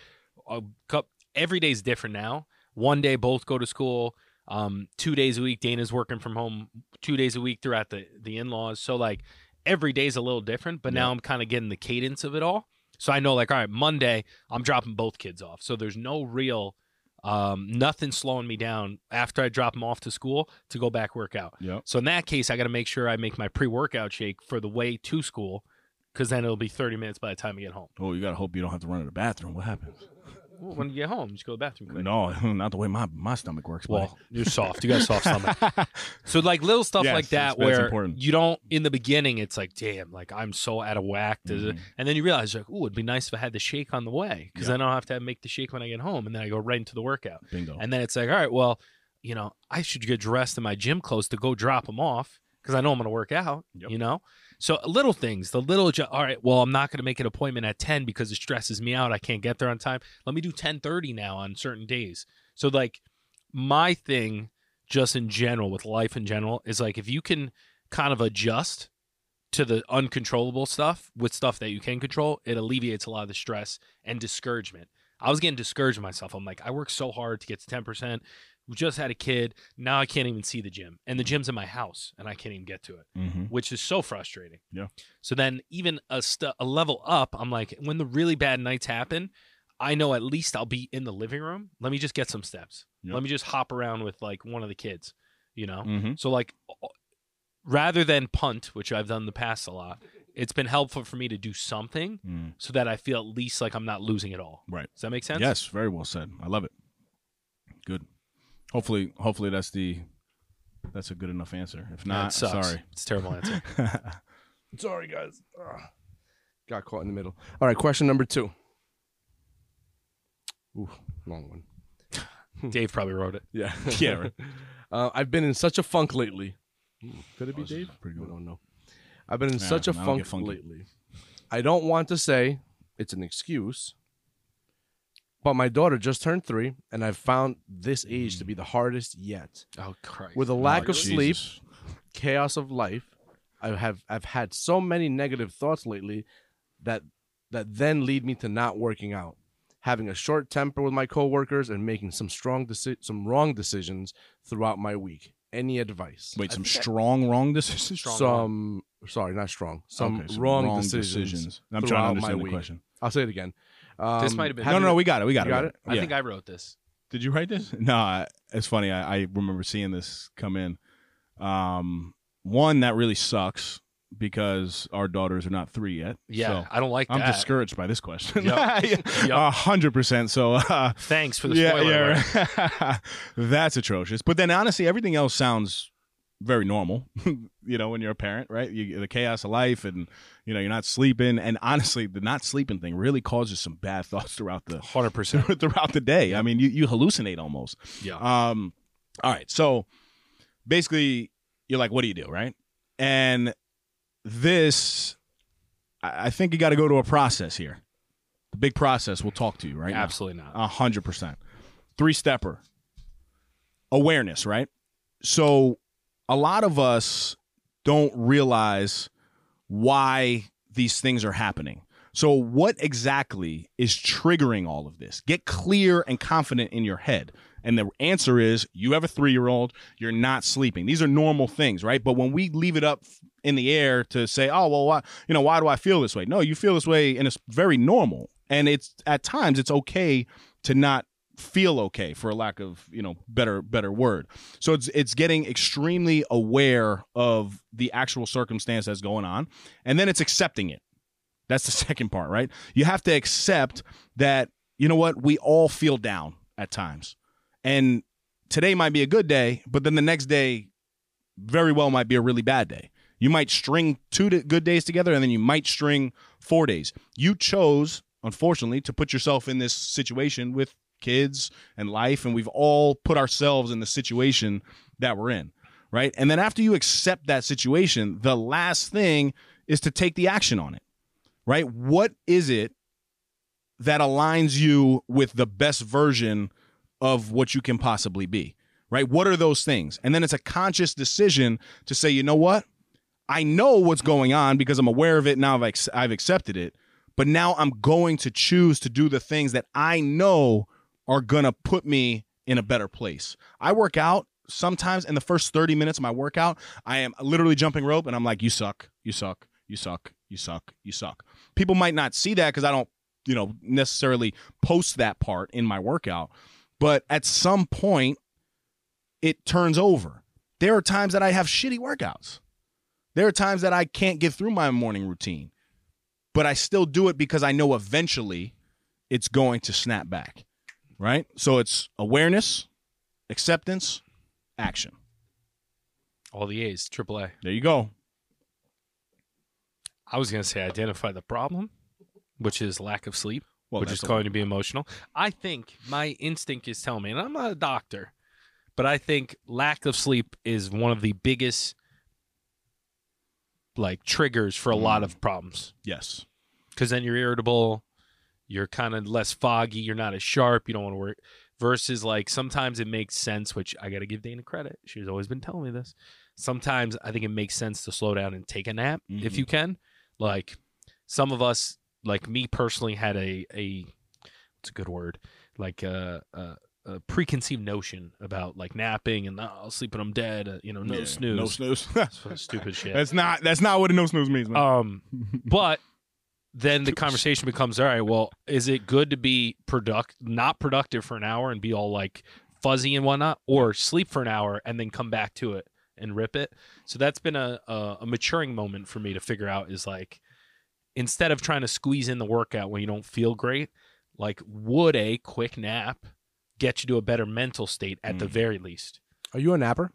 B: A cou- every day is different now. One day both go to school. Um, two days a week Dana's working from home. Two days a week throughout the the in laws. So like every day's a little different. But now I'm kind of getting the cadence of it all. So I know like all right, Monday I'm dropping both kids off. So there's no real um, nothing slowing me down after I drop them off to school to go back work out.
A: Yep.
B: So in that case, I got to make sure I make my pre-workout shake for the way to school, because then it'll be 30 minutes by the time I get home.
A: Oh, you gotta hope you don't have to run to the bathroom. What happens?
B: Well, when you get home, just go to the bathroom quick.
A: No, <laughs> not the way my my stomach works. buddy.
B: Well, you're soft. You got a soft stomach. <laughs> So like little stuff
A: Yes,
B: like that
A: that's
B: where
A: important.
B: you don't in the beginning it's like damn like I'm so out of whack does it-
A: Mhm.
B: and then you realize like oh it'd be nice if I had the shake on the way because
A: Yeah.
B: then I don't have to make the shake when I get home and then I go right into the workout
A: Bingo.
B: and then it's like all right well you know, I should get dressed in my gym clothes to go drop them off because I know I'm going to work out.
A: Yep.
B: You know, so little things, the little. All right, well, I'm not going to make an appointment at ten because it stresses me out. I can't get there on time. Let me do ten thirty now on certain days. So like, my thing, just in general with life in general, is like if you can kind of adjust to the uncontrollable stuff with stuff that you can control, it alleviates a lot of the stress and discouragement. I was getting discouraged myself. I'm like, I work so hard to get to 10%. We just had a kid. Now I can't even see the gym. And the gym's in my house and I can't even get to it,
A: Mm-hmm.
B: which is so frustrating.
A: Yeah.
B: So then, even a, st- a level up, I'm like, when the really bad nights happen, I know at least I'll be in the living room. Let me just get some steps.
A: Yep.
B: Let me just hop around with like one of the kids, you know?
A: Mm-hmm.
B: So like rather than punt, which I've done in the past a lot, it's been helpful for me to do something
A: Mm.
B: so that I feel at least like I'm not losing it all.
A: Right.
B: Does that make sense?
A: Yes, very well said. I love it. Good. Hopefully, hopefully that's the that's a good enough answer. If not,
B: it
A: sorry.
B: It's a terrible answer. <laughs>
C: Sorry, guys. Ugh. Got caught in the middle. All right, question number two. Ooh, long one. <laughs>
B: Dave probably wrote it.
C: Yeah. <laughs>
A: Yeah, right.
C: Uh, I've been in such a funk lately. Could it be
A: Oh, this is
C: Dave?
A: pretty good.
C: I don't know. I've been in
A: Yeah,
C: such a
A: I don't
C: funk
A: funky.
C: lately. I don't want to say it's an excuse, but my daughter just turned three, and I've found this age to be mm. the hardest yet.
B: Oh Christ.
C: With a lack
A: Oh,
C: of sleep,
A: Jesus.
C: chaos of life, I have I've had so many negative thoughts lately that that then lead me to not working out, having a short temper with my coworkers, and making some strong deci- some wrong decisions throughout my week. Any advice?
A: Wait,
B: I
A: some
B: think I-
A: strong wrong decisions.
B: Strong
C: some sorry, not strong. Some,
A: Okay,
C: wrong, decisions.
A: I'm trying to
C: throughout
A: understand
C: my
A: the
C: week.
A: question.
C: I'll say it again. Um,
B: This might have been-
A: No, no, no, we got it. We got
C: You
A: it.
C: got it?
B: I
A: Yeah.
B: think I wrote this.
A: Did you write this? <laughs> No, I, it's funny. I, I remember seeing this come in. Um, one that really sucks because our daughters are not three yet.
B: Yeah,
A: so
B: I don't like
A: I'm
B: that.
A: discouraged by this question. <laughs> A hundred percent. So uh,
B: Thanks for the spoiler. alert.
A: yeah. <laughs> That's atrocious. But then honestly, everything else sounds very normal. <laughs> you know, when you're a parent, right? You, the chaos of life, and you know, you're not sleeping. And honestly, the not sleeping thing really causes some bad <laughs> thoughts throughout the
B: 100%. <laughs>
A: throughout the day. I mean, you you hallucinate almost.
B: Yeah.
A: Um, all right. So basically, you're like, what do you do, right? And this, I I think you got to go to a process here. The big process We'll talk to you, right? now.
B: Absolutely not.
A: A hundred percent. Three stepper. Awareness, right? So a lot of us don't realize why these things are happening. So what exactly is triggering all of this? Get clear and confident in your head. And the answer is you have a three year old, you're not sleeping. These are normal things, right? But when we leave it up in the air to say, oh, well, why, you know, why do I feel this way? No, you feel this way and it's very normal. And it's at times it's okay to not feel okay for a lack of you know better better word. So it's it's getting extremely aware of the actual circumstance that's going on and then it's accepting it. That's the <laughs> second part right? You have to accept that you know what? We all feel down at times. And today might be a good day but then the next day very well might be a really bad day. You might string two good days together and then you might string four days. You chose unfortunately to put yourself in this situation with kids and life and we've all put ourselves in the situation that we're in right? And then after you accept that situation the last thing is to take the action on it right? What is it that aligns you with the best version of what you can possibly be right? What are those things? And then it's a conscious decision to say you know what? I know what's going on because i'm aware of it now i've, I've accepted it but now i'm going to choose to do the things that i know are gonna put me in a better place. I work out sometimes in the first 30 minutes of my workout, I am literally jumping rope and I'm like, you suck, you suck, you suck, you suck, you suck. People might not see that because I don't, you know, necessarily post that part in my workout. But at some point, it turns over. There are times that I have shitty workouts. There are times that I can't get through my morning routine, but I still do it because I know eventually it's going to snap back right? So it's awareness, acceptance, action.
B: All the A's, triple A.
A: There you go.
B: I was going to say identify the problem, which is lack of sleep,
A: Well,
B: which is going to be emotional. I think my instinct is telling me, and I'm not a doctor, but I think lack of sleep is one of the biggest like triggers for a lot mm. of problems
A: Yes.
B: because then you're irritable, you're kind of less foggy, you're not as sharp, you don't want to work. Versus like sometimes it makes sense, which I got to give Dana credit. She's always been telling me this. Sometimes I think it makes sense to slow down and take a nap if
A: Mhm.
B: you can. Like some of us, like me personally, had a a it's a good word like a. a a preconceived notion about like napping and oh, I'll sleep when I'm dead, uh, you know, no
A: Yeah,
B: snooze,
A: No snooze. <laughs>
B: That's stupid shit.
A: that's not that's not what a no snooze means, man.
B: Um, <laughs> but then the conversation becomes all right well is it good to be product not productive for an hour and be all like fuzzy and whatnot or sleep for an hour and then come back to it and rip it so that's been a, a, a maturing moment for me to figure out is like instead of trying to squeeze in the workout when you don't feel great like would a quick nap get you to a better mental state at the
A: Mm.
B: very least
C: Are you a napper?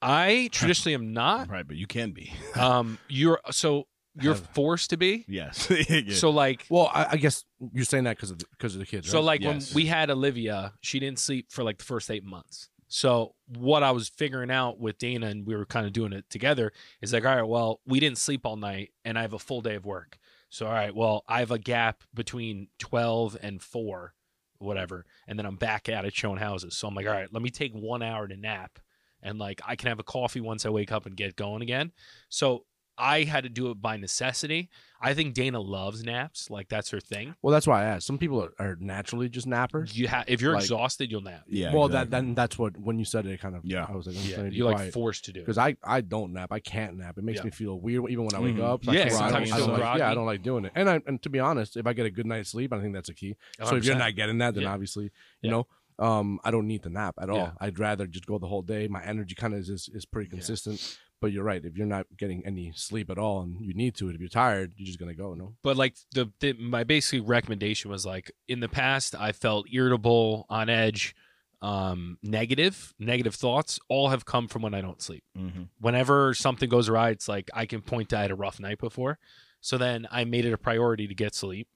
B: i traditionally am not
A: right, but you can be.
B: um you're so you're
A: Have-
B: forced to be
A: yes. <laughs> Yeah.
B: so like
C: Well, I, I guess you're saying that because of because of the kids.
B: So
C: right?
B: like
A: Yes.
B: when we had Olivia, she didn't sleep for like the first eight months. So what I was figuring out with Dana and we were kind of doing it together is like, all right, well, we didn't sleep all night and I have a full day of work. So all right, well, I have a gap between twelve and four, whatever, and then I'm back at it showing houses. So I'm like, all right, let me take one hour to nap and like I can have a coffee once I wake up and get going again. So I had to do it by necessity. I think Dana loves naps, like that's her thing.
C: well, that's why I asked. Some people are, are naturally just nappers.
B: You have if you're
C: Like-
B: exhausted, you'll nap.
A: yeah.
C: well,
A: exactly.
C: that then that's what when you said it, it kind of
A: Yeah.
C: I was like, I'm
B: Yeah,
C: trying to be
B: you're like
C: quiet.
B: forced to do it.
C: because I, I don't nap. I can't nap. It makes
B: Yeah.
C: me feel weird even when I wake
A: Mhm.
C: up. I
B: Yeah,
C: feel- I
A: sometimes
C: don't, I
A: you
C: don't
A: feel
C: like, yeah, I don't like doing it. And I, and to be honest, if I get a good night's sleep, I think that's a key. So if you're
B: 100%.
C: not getting that, then
B: Yeah.
C: obviously, you
B: Yeah.
C: know, um, I don't need the nap at all.
B: Yeah.
C: I'd rather just go the whole day. My energy kind of is, is is pretty
B: Yeah.
C: consistent. But you're right. If you're not getting any sleep at all and you need to, if you're tired, you're just gonna go. No.
B: but like the, the my basic recommendation was like in the past I felt irritable, on edge, um, negative, negative thoughts all have come from when I don't sleep.
A: Mhm.
B: Whenever something goes awry, it's like I can point to I had a rough night before. So then I made it a priority to get sleep.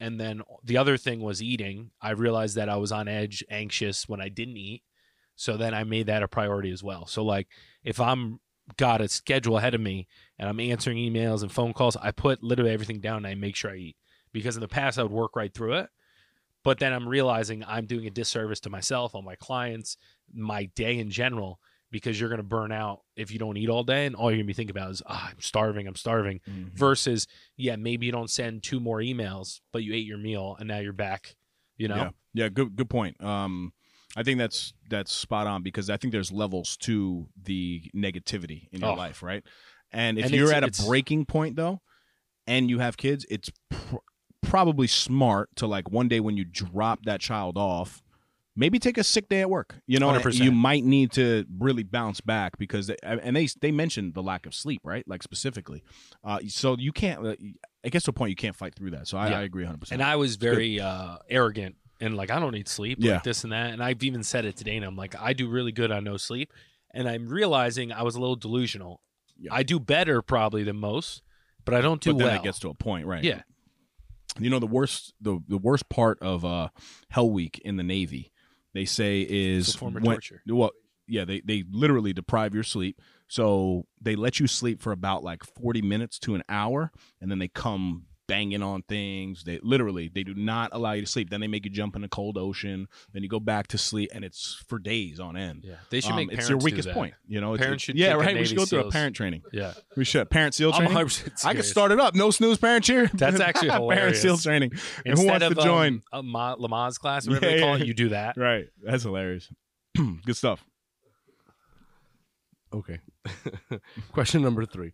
B: And then the other thing was eating. I realized that I was on edge, anxious when I didn't eat. So then I made that a priority as well. So like if I'm got a schedule ahead of me and I'm answering emails and phone calls, I put literally everything down and I make sure I eat. Because in the past I would work right through it. But then I'm realizing I'm doing a disservice to myself, all my clients, my day in general, because you're gonna burn out if you don't eat all day and all you're gonna be thinking about is ah, I'm starving, I'm starving.
A: Mhm.
B: Versus, yeah, maybe you don't send two more emails, but you ate your meal and now you're back. You know?
A: Yeah, yeah, good good point. Um, I think that's that's spot on because I think there's levels to the negativity in your
B: Oh.
A: life, right? And if
B: And
A: you're at a breaking point though, and you have kids, it's pr- probably smart to like one day when you drop that child off, maybe take a sick day at work. You know,
B: 100%.
A: you might need to really bounce back because they, and they they mentioned the lack of sleep, right? Like specifically, uh, so you can't. uh, I guess to a point you can't fight through that. So I,
B: Yeah.
A: I agree 100. percent
B: And I was very uh, arrogant and like I don't need sleep,
A: Yeah.
B: like this and that. And I've even said it to Dana. I'm like, I do really good on no sleep, and I'm realizing I was a little delusional.
A: Yeah.
B: I do better probably than most, but I don't do
A: but then
B: well.
A: it gets to a point, right?
B: Yeah.
A: You know the worst the the worst part of uh Hell Week in the Navy, they say is
B: a form of
A: when-
B: torture.
A: Well, yeah, they they literally deprive your sleep. So they let you sleep for about like 40 minutes to an hour and then they come banging on things. They literally they do not allow you to sleep. Then they make you jump in a cold ocean, then you go back to sleep and it's for days on end.
B: Yeah, they should
A: Um,
B: make
A: it's your weakest point. You know,
B: Parents
A: it's-
B: should
A: yeah, right. We should go through a parent training.
B: Yeah,
A: We should parent seal
B: I'm
A: training.
B: 100% <laughs>
A: I could start it up. No snooze parent cheer. <laughs>
B: That's <laughs> actually hilarious.
A: parent seal training. And who
B: Instead
A: wants
B: of
A: to join?
B: um, a Ma- Lamaze class, whatever
A: Yeah,
B: they call
A: yeah.
B: it, you do that.
A: right. That's hilarious. <clears throat> Good stuff. <clears throat>
C: Okay. Question number three.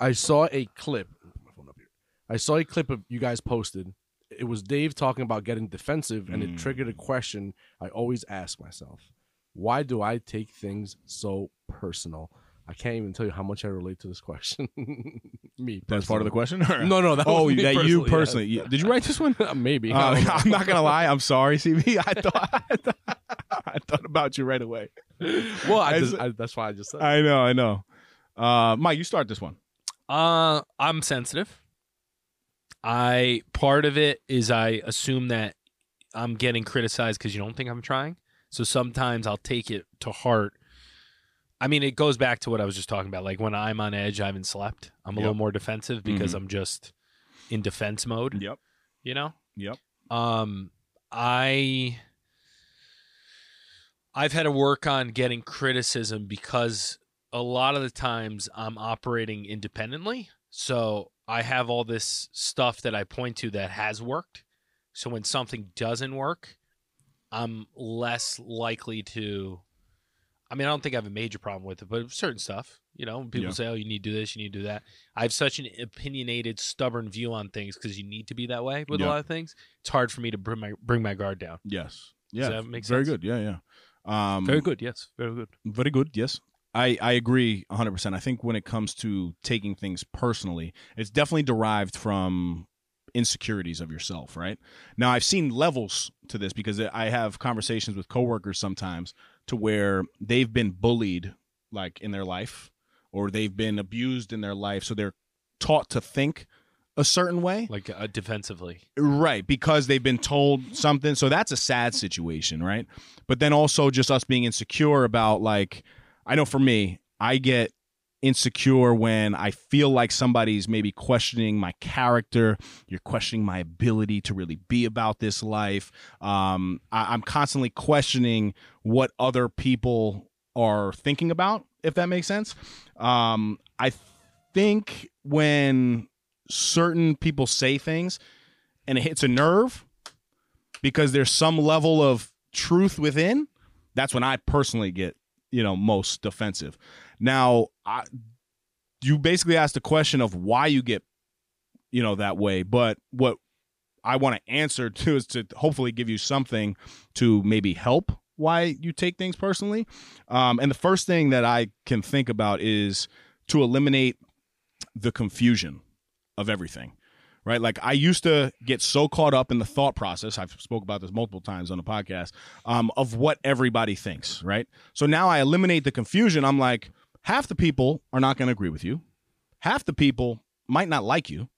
C: I saw a clip. put my phone up here. I saw a clip of you guys posted. It was Dave talking about getting defensive, and it
A: Mm.
C: triggered a question I always ask myself: Why do I take things so personal? I can't even tell you how much I relate to this question. <laughs> me.
A: That's part of the question. or-
C: No, no, that
A: oh,
C: was me
A: that you
C: personally,
A: personally. You- Did you write this one? <laughs>
C: Maybe.
A: Uh, <laughs>
C: I don't know.
A: I'm not gonna lie. I'm sorry, CV. I thought I thought, I thought about you right away.
C: well, I
A: I
C: just,
A: s-
C: I, that's why I just said.
A: I know. I know. Uh, Mike, you start this one.
B: Uh, I'm sensitive. I part of it is I assume that I'm getting criticized because you don't think I'm trying. So sometimes I'll take it to heart. I mean, it goes back to what I was just talking about. Like when I'm on edge, I haven't slept. I'm a
A: Yep.
B: little more defensive because
A: Mhm.
B: I'm just in defense mode.
A: Yep.
B: You know.
A: Yep.
B: Um, I I've had to work on getting criticism because a lot of the times I'm operating independently. So I have all this stuff that I point to that has worked. So when something doesn't work, I'm less likely to I mean, I don't think I have a major problem with it, but certain stuff, you know, people
A: Yeah.
B: say, "Oh, you need to do this, you need to do that." I have such an opinionated, stubborn view on things because you need to be that way with
A: Yeah.
B: a lot of things. It's hard for me to bring my bring my guard down.
A: Yes. Yeah.
B: that make
A: Very good. Yeah. Yeah. Um,
B: Very good. Yes, very good.
A: Very good. Yes. I, I agree 100%. I think when it comes to taking things personally, it's definitely derived from insecurities of yourself, right? Now, I've seen levels to this because I have conversations with coworkers sometimes to where they've been bullied like in their life or they've been abused in their life so they're taught to think a certain way.
B: Like uh, defensively.
A: Right, because they've been told something. So that's a sad situation, right? But then also just us being insecure about like I know for me, I get insecure when I feel like somebody's maybe questioning my character. You're questioning my ability to really be about this life. Um, I, I'm constantly questioning what other people are thinking about, if that makes sense. Um, I think when certain people say things and it hits a nerve because there's some level of truth within, that's when I personally get, you know, most defensive. Now, I, you basically asked the question of why you get, you know, that way. But what I want to answer to is to hopefully give you something to maybe help why you take things personally. Um, and the first thing that I can think about is to eliminate the confusion of everything right? Like i used to get so caught up in the thought process i've spoke about this multiple times on the podcast um, of what everybody thinks right? So now i eliminate the confusion. I'm like half the people are not going to agree with you. Half the people might not like you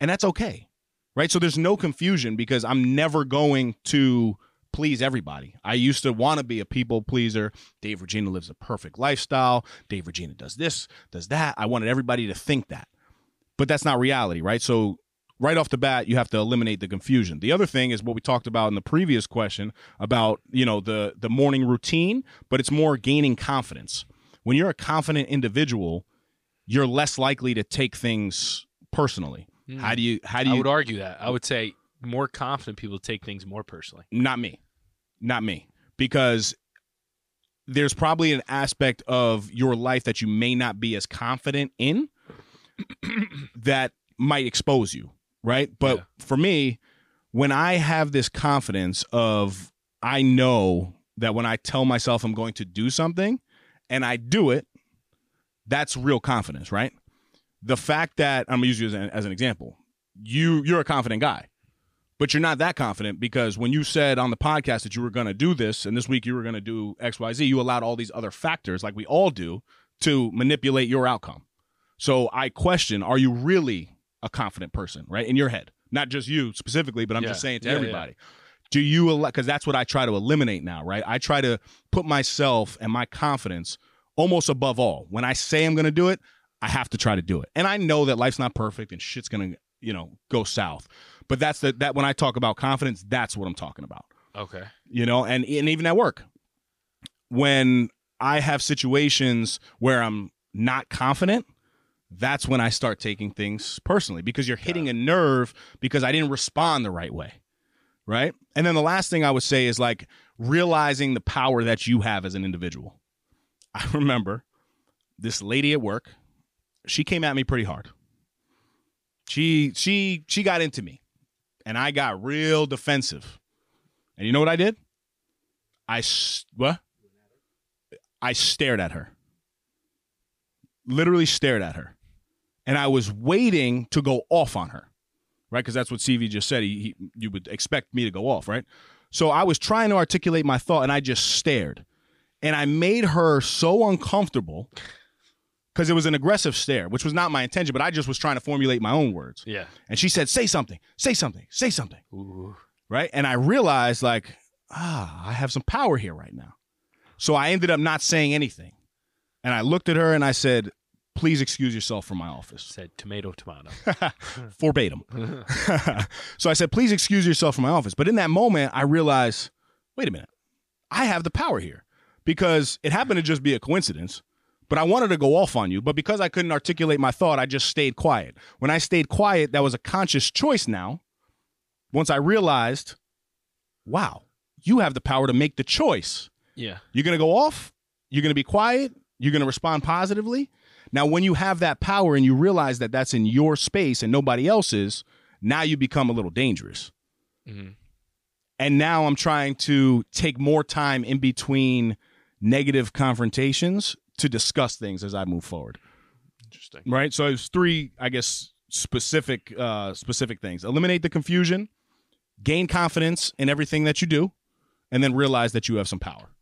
A: and that's okay right? So there's no confusion because i'm never going to please everybody. I used to want to be a people pleaser. Dave regina lives a perfect lifestyle. Dave regina does this does that. I wanted everybody to think that. But that's not reality, right? So right off the bat, you have to eliminate the confusion. The other thing is what we talked about in the previous question about, you know, the the morning routine, but it's more gaining confidence. When you're a confident individual, you're less likely to take things personally. Hmm. How do you how do you I
B: would argue that. I would say more confident people take things more personally.
A: not me not me because there's probably an aspect of your life that you may not be as confident in <clears throat> that might expose you right? But
B: Yeah.
A: for me when i have this confidence of i know that when i tell myself i'm going to do something and i do it that's real confidence right? The fact that i'm going to use you as an, as an example. You you're a confident guy but you're not that confident because when you said on the podcast that you were going to do this and this week you were going to do xyz you allowed all these other factors like we all do to manipulate your outcome. So i question are you really a confident person right in your head. Not just you specifically but i'm just saying to
B: Yeah, yeah.
A: everybody. Do you because that's what i try to eliminate now right? I try to put myself and my confidence almost above all. When i say i'm going to do it i have to try to do it. And i know that life's not perfect and shit's going to you know go south. But that's the that when i talk about confidence that's what i'm talking about.
B: Okay.
A: you know and and even at work. When i have situations where i'm not confident that's when i start taking things personally because you're hitting a nerve because i didn't respond the right way right and then the last thing i would say is like realizing the power that you have as an individual i <laughs> remember this lady at work she came at me pretty hard she she she got into me and i got real defensive and you know what I did? I what? I stared at her. Literally stared at her. And I was waiting to go off on her. Right? Because that's what CV just said. He, he you would expect me to go off, right? So I was trying to articulate my thought and I just stared. And I made her so uncomfortable because it was an aggressive stare, which was not my intention, but I just was trying to formulate my own words.
B: Yeah.
A: And she said, Say something, say something, say something
B: Ooh.
A: right? And I realized like ah, I have some power here right now. So I ended up not saying anything. And I looked at her and I said, please excuse yourself from my office.
B: Said tomato, tomato. <laughs>
A: Verbatim. <laughs> so I said, please excuse yourself from my office. But in that moment, I realized, wait a minute, I have the power here because it happened to just be a coincidence. But I wanted to go off on you. But because I couldn't articulate my thought, I just stayed quiet. When I stayed quiet, that was a conscious choice now. Once I realized, wow, you have the power to make the choice.
B: yeah.
A: You're going to go off. You're going to be quiet. You're going to respond positively. Now, when you have that power and you realize that that's in your space and nobody else's, now you become a little dangerous.
B: Mhm.
A: And now I'm trying to take more time in between negative confrontations to discuss things as I move forward.
B: Interesting.
A: Right. So it's three, I guess, specific uh, specific things. Eliminate the confusion, gain confidence in everything that you do, and then realize that you have some power.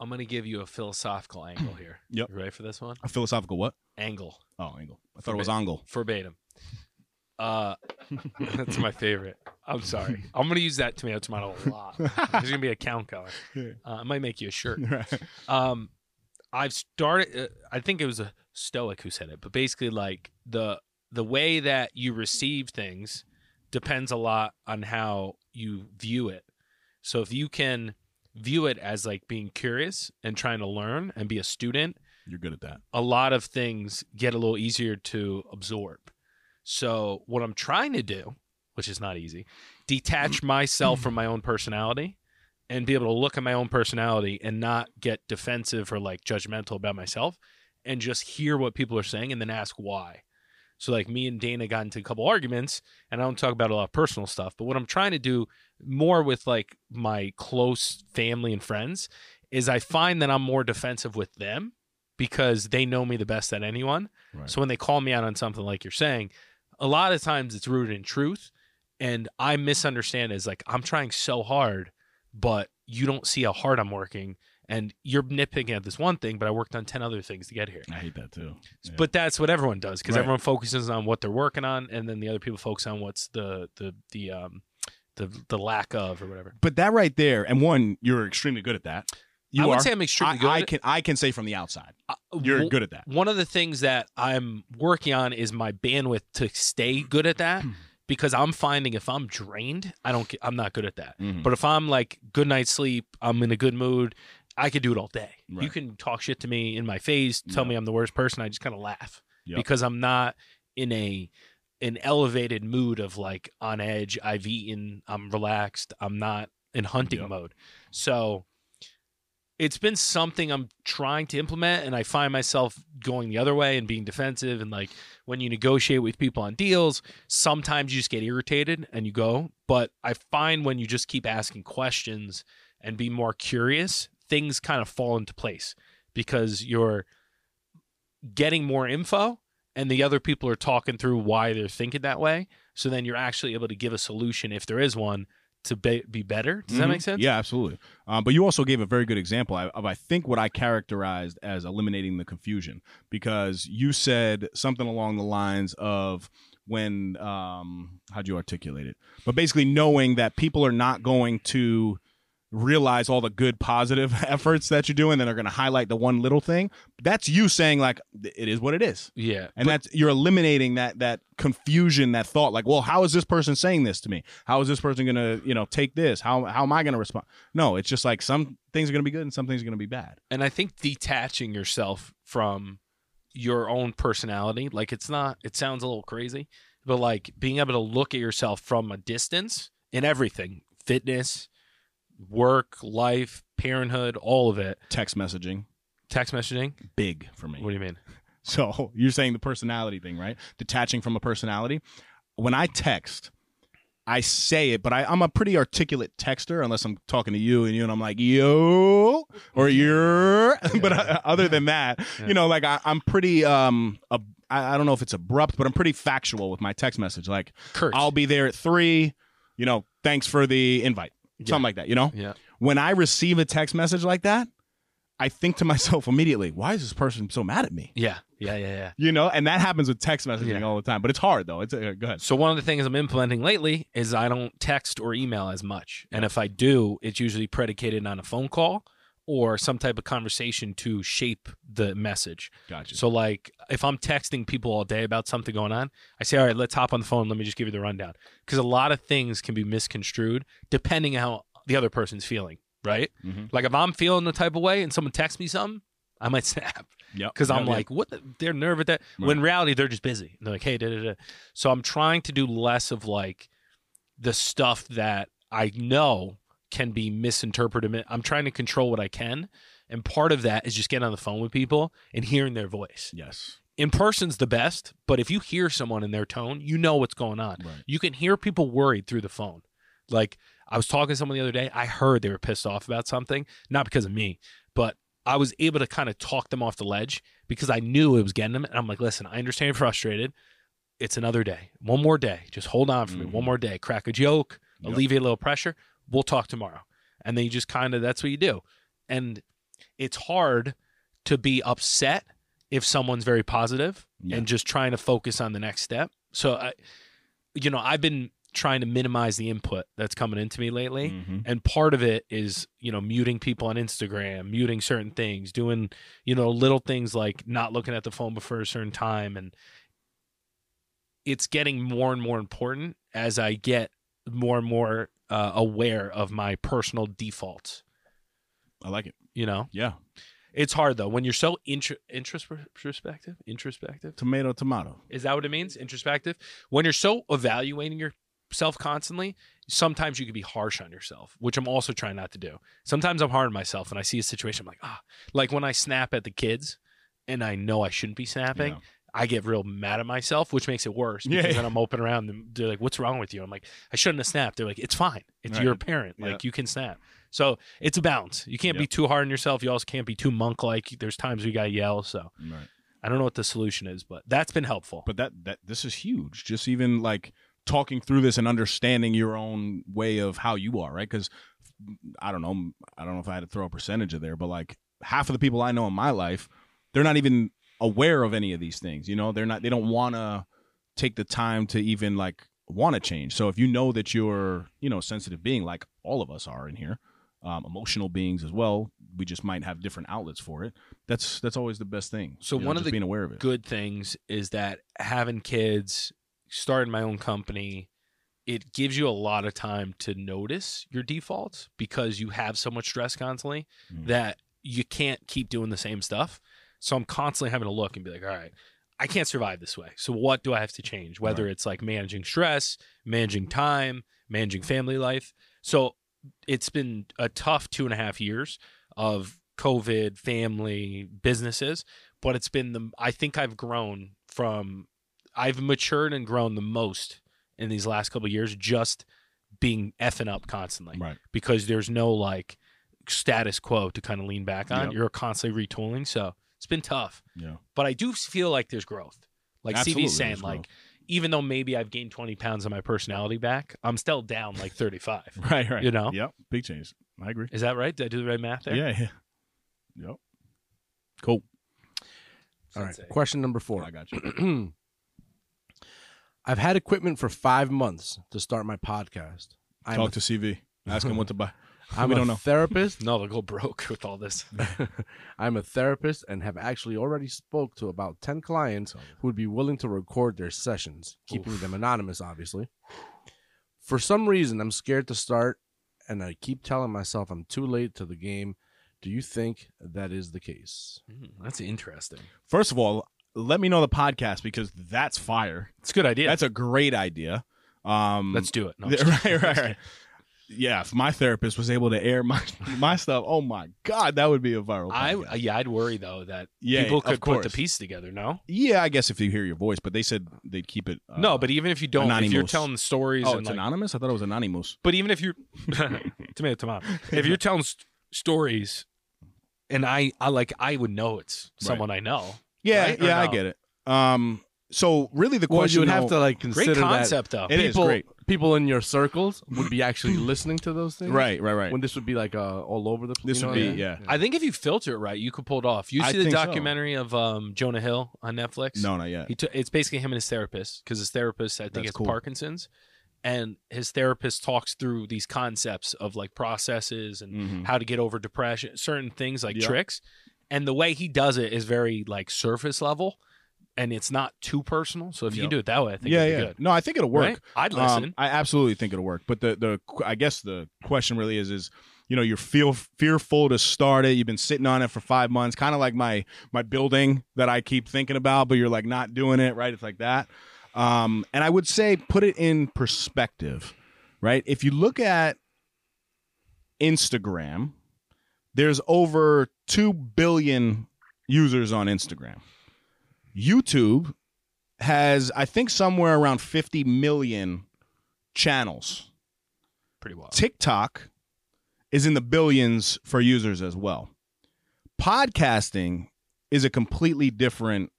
B: I'm gonna give you a philosophical angle <clears throat> here.
A: Yep.
B: You ready for this one?
A: A philosophical what?
B: Angle.
A: Oh, angle. I thought it was angle.
B: Verbatim. Uh, <laughs> that's my favorite. I'm sorry. <laughs> I'm gonna use that tomato tomato a lot. <laughs> There's gonna be a count going. Uh, I might make you a shirt. Um, I've started. Uh, I think it was a Stoic who said it, but basically, like the the way that you receive things depends a lot on how you view it. So if you can view it as like being curious and trying to learn and be a student,
A: You're good at that.
B: a lot of things get a little easier to absorb. So what I'm trying to do, which is not easy, detach <clears throat> myself from my own personality and be able to look at my own personality and not get defensive or like judgmental about myself and just hear what people are saying and then ask why. So like me and Dana got into a couple arguments and I don't talk about a lot of personal stuff, but what I'm trying to do more with like my close family and friends is I find that I'm more defensive with them because they know me the best than anyone.
A: Right.
B: So when they call me out on something like you're saying, a lot of times it's rooted in truth and I misunderstand as like I'm trying so hard but you don't see how hard I'm working and you're nitpicking at this one thing but I worked on 10 other things to get here.
A: I hate that too. Yeah.
B: But that's what everyone does because
A: Right.
B: everyone focuses on what they're working on, and then the other people focus on what's the the the um the the lack of or whatever.
A: but that right there, and one, you're extremely good at that. You
B: I would
A: are.
B: say I'm extremely
A: I,
B: good.
A: I can I can say from the outside,
B: Uh,
A: you're
B: w-
A: good at that.
B: One of the things that I'm working on is my bandwidth to stay good at that <clears throat> because I'm finding if I'm drained, I don't I'm not good at that.
A: Mhm.
B: But if I'm like good night's sleep, I'm in a good mood, I could do it all day. You can talk shit to me in my face, tell
A: Yeah.
B: me I'm the worst person, I just kind of laugh
A: Yep.
B: because I'm not in a an elevated mood of like on edge. I've eaten, I'm relaxed, I'm not in hunting
A: Yep.
B: mode. So it's been something I'm trying to implement, and I find myself going the other way and being defensive. And like when you negotiate with people on deals, sometimes you just get irritated and you go. But I find when you just keep asking questions and be more curious, things kind of fall into place because you're getting more info and the other people are talking through why they're thinking that way. So then you're actually able to give a solution if there is one to be, be better. Does that
A: Mhm.
B: make sense?
A: Yeah, absolutely. Um, but you also gave a very good example of, of I think what I characterized as eliminating the confusion because you said something along the lines of when um, how'd you articulate it? But basically knowing that people are not going to realize all the good positive <laughs> efforts that you're doing, then they're going to highlight the one little thing. That's you saying like it is what it is.
B: Yeah.
A: and that's you're eliminating that that confusion that thought like well how is this person saying this to me how is this person gonna you know take this how how am i gonna respond no it's just like some things are gonna be good and some things are gonna be bad
B: and I think detaching yourself from your own personality, like it's not, it sounds a little crazy, but like being able to look at yourself from a distance in everything fitness, work, life, parenthood, all of it,
A: text messaging
B: text messaging.
A: big for me
B: What do you mean? <laughs>
A: so you're saying the personality thing right detaching from a personality when i text I say it, but I, I'm a pretty articulate texter unless I'm talking to you and you and I'm like yo or you're. <laughs> but uh, other than that, you know, like I, I'm pretty um, I, I don't know if it's abrupt, but I'm pretty factual with my text message. Like
B: Kurt.
A: I'll be there at three. You know, thanks for the invite, something like that. You know,
B: yeah.
A: when I receive a text message like that, I think to <laughs> myself immediately, why is this person so mad at me?
B: Yeah, yeah, yeah, yeah.
A: You know, and that happens with text messaging
B: Yeah.
A: all the time. But it's hard though. It's uh, go ahead.
B: So one of the things I'm implementing lately is I don't text or email as much, and if I do, it's usually predicated on a phone call or some type of conversation to shape the message.
A: Gotcha.
B: So like if I'm texting people all day about something going on, I say, "All right, let's hop on the phone. Let me just give you the rundown." Because a lot of things can be misconstrued depending on how the other person's feeling, right?
A: Mhm.
B: Like if I'm feeling the type of way and someone texts me something, I might <laughs> snap
A: Yep.
B: because I'm like, what? The, they're nervous at that. When in reality, they're just busy. They're like, hey, da da da. So I'm trying to do less of like the stuff that I know can be misinterpreted. I'm trying to control what I can, and part of that is just getting on the phone with people and hearing their voice.
A: yes.
B: In person's the best, but if you hear someone in their tone, you know what's going on.
A: Right.
B: You can hear people worried through the phone. Like I was talking to someone the other day, I heard they were pissed off about something, not because of me, but I was able to kind of talk them off the ledge because I knew it was getting them. And I'm like, listen, I understand you're frustrated. It's another day. One more day. Just hold on for me.
A: Mhm.
B: One more day. Crack a joke,
A: Yep.
B: alleviate a little pressure. We'll talk tomorrow. And then you just kind of, that's what you do. And it's hard to be upset if someone's very positive
A: Yeah.
B: and just trying to focus on the next step. So, I, you know, I've been trying to minimize the input that's coming into me lately.
A: Mhm.
B: And part of it is, you know, muting people on Instagram, muting certain things, doing, you know, little things like not looking at the phone before a certain time. And it's getting more and more important as I get more and more uh, aware of my personal defaults.
A: I like it.
B: You know,
A: Yeah.
B: it's hard though when you're so intro- introspective. Introspective
A: Tomato, tomato.
B: is that what it means? Introspective. When you're so evaluating yourself constantly, sometimes you can be harsh on yourself, which I'm also trying not to do. Sometimes I'm hard on myself and I see a situation, I'm like, ah, like when I snap at the kids and I know I shouldn't be snapping.
A: Yeah.
B: I get real mad at myself, which makes it worse
A: Yeah,
B: because
A: yeah.
B: then I'm open around them. They're like, "What's wrong with you?" I'm like, "I shouldn't have snapped." They're like, "It's fine. It's
A: Right.
B: your parent.
A: Yeah.
B: Like you can snap." So it's a balance. You can't be too hard on yourself. You also can't be too monk like. There's times we gotta yell. So
A: Right.
B: I don't know what the solution is, but that's been helpful.
A: But that that this is huge. Just even like talking through this and understanding your own way of how you are, right? Because I don't know, I don't know if I had to throw a percentage of there, but like half of the people I know in my life, they're not even aware of any of these things. You know, they're not. They don't want to take the time to even like want to change. So if you know that you're, you know, a sensitive being, like all of us are in here, um, emotional beings as well. We just might have different outlets for it. That's that's always the best thing.
B: So
A: you know,
B: one of the
A: being aware of it.
B: good things is that having kids, starting my own company, it gives you a lot of time to notice your defaults because you have so much stress constantly
A: Mm.
B: that you can't keep doing the same stuff. So I'm constantly having to look and be like, all right, I can't survive this way. So what do I have to change? Whether
A: Right.
B: it's like managing stress, managing time, managing family life. So it's been a tough two and a half years of COVID, family, businesses, but it's been the I think I've grown from I've matured and grown the most in these last couple of years just being effing up constantly
A: Right.
B: because there's no like status quo to kind of lean back on.
A: Yep.
B: You're constantly retooling, so it's been tough.
A: Yeah.
B: But I do feel like there's growth. Like
A: Absolutely,
B: CV's saying, like
A: growth.
B: even though maybe I've gained 20 pounds of my personality back, I'm still down like 35. <laughs>
A: Right, right.
B: You know?
A: Yep. Big change. I agree.
B: Is that right? Did I do the right math there?
A: Yeah, yeah. Yep. Cool.
C: All right.
B: Sensei.
C: Question number four.
A: I got you. <clears throat>
C: I've had equipment for five months to start my podcast. I'm
A: Talk
C: a,
A: to CV. Ask him what to buy.
C: I'm
A: we
C: a
A: don't know.
C: therapist. <laughs>
B: No, they'll go broke <laughs> with all this. <laughs>
C: I'm a therapist and have actually already spoke to about 10 clients who would be willing to record their sessions, keeping them anonymous, obviously. For some reason, I'm scared to start, and I keep telling myself I'm too late to the game. Do you think that is the case?
B: Mm, That's interesting.
A: First of all, let me know the podcast because that's fire.
B: It's a good idea.
A: That's a great idea. Um,
B: Let's do it. No, I'm
A: yeah,
B: just
A: right, right, right. Yeah, if my therapist was able to air my <laughs> my stuff, oh my god, that would be a viral.
B: I yeah, I'd worry though that
A: Yeah,
B: people could put the
A: course.
B: piece together. No,
A: yeah, I guess if you hear your voice, but they said they'd keep it. Uh,
B: no, but even if you don't, if you're
A: anonymous.
B: telling stories
A: oh,
B: and
A: it's
B: like,
A: anonymous. I thought it was anonymous.
B: but even if you're <laughs> tomato tomato, if you're telling st- stories, and I I like I would know it's someone I know.
A: Yeah,
B: Right? Or
A: yeah, I get it. Um, so really the
C: Well,
A: question
C: you would have
A: though-
C: to like
B: Great
C: consider that
B: concept though.
A: It is
C: people
A: great.
C: People in your circles would be actually listening to those things.
A: Right, right, right.
C: When this would be like uh, all over the place.
A: This
C: you
A: would be
C: what
A: yeah.
B: I think if you filter it right, you could pull it off. You
A: I
B: see the
A: think so.
B: documentary of um, Jonah Hill on Netflix?
A: No, not yet.
B: He took it's basically him and his therapist because his therapist I think
A: That's
B: has
A: cool.
B: Parkinson's, and his therapist talks through these concepts of like processes and
A: Mhm.
B: how to get over depression, certain things like
A: Yep.
B: tricks, and the way he does it is very like surface level, and it's not too personal. So if you
A: Yep.
B: do it that way, I think
A: yeah, yeah.
B: good.
A: No, I think it'll work.
B: Right? I'd
A: Um,
B: listen.
A: I absolutely think it'll work. But the the I guess the question really is is you know you're feel fearful to start it. You've been sitting on it for five months, kind of like my my building that I keep thinking about, but you're like not doing it. Right? It's like that. Um, and I would say put it in perspective. Right? If you look at Instagram, there's over two billion users on Instagram. YouTube has I think somewhere around 50 million channels.
B: Pretty well.
A: TikTok is in the billions for users as well. Podcasting is a completely different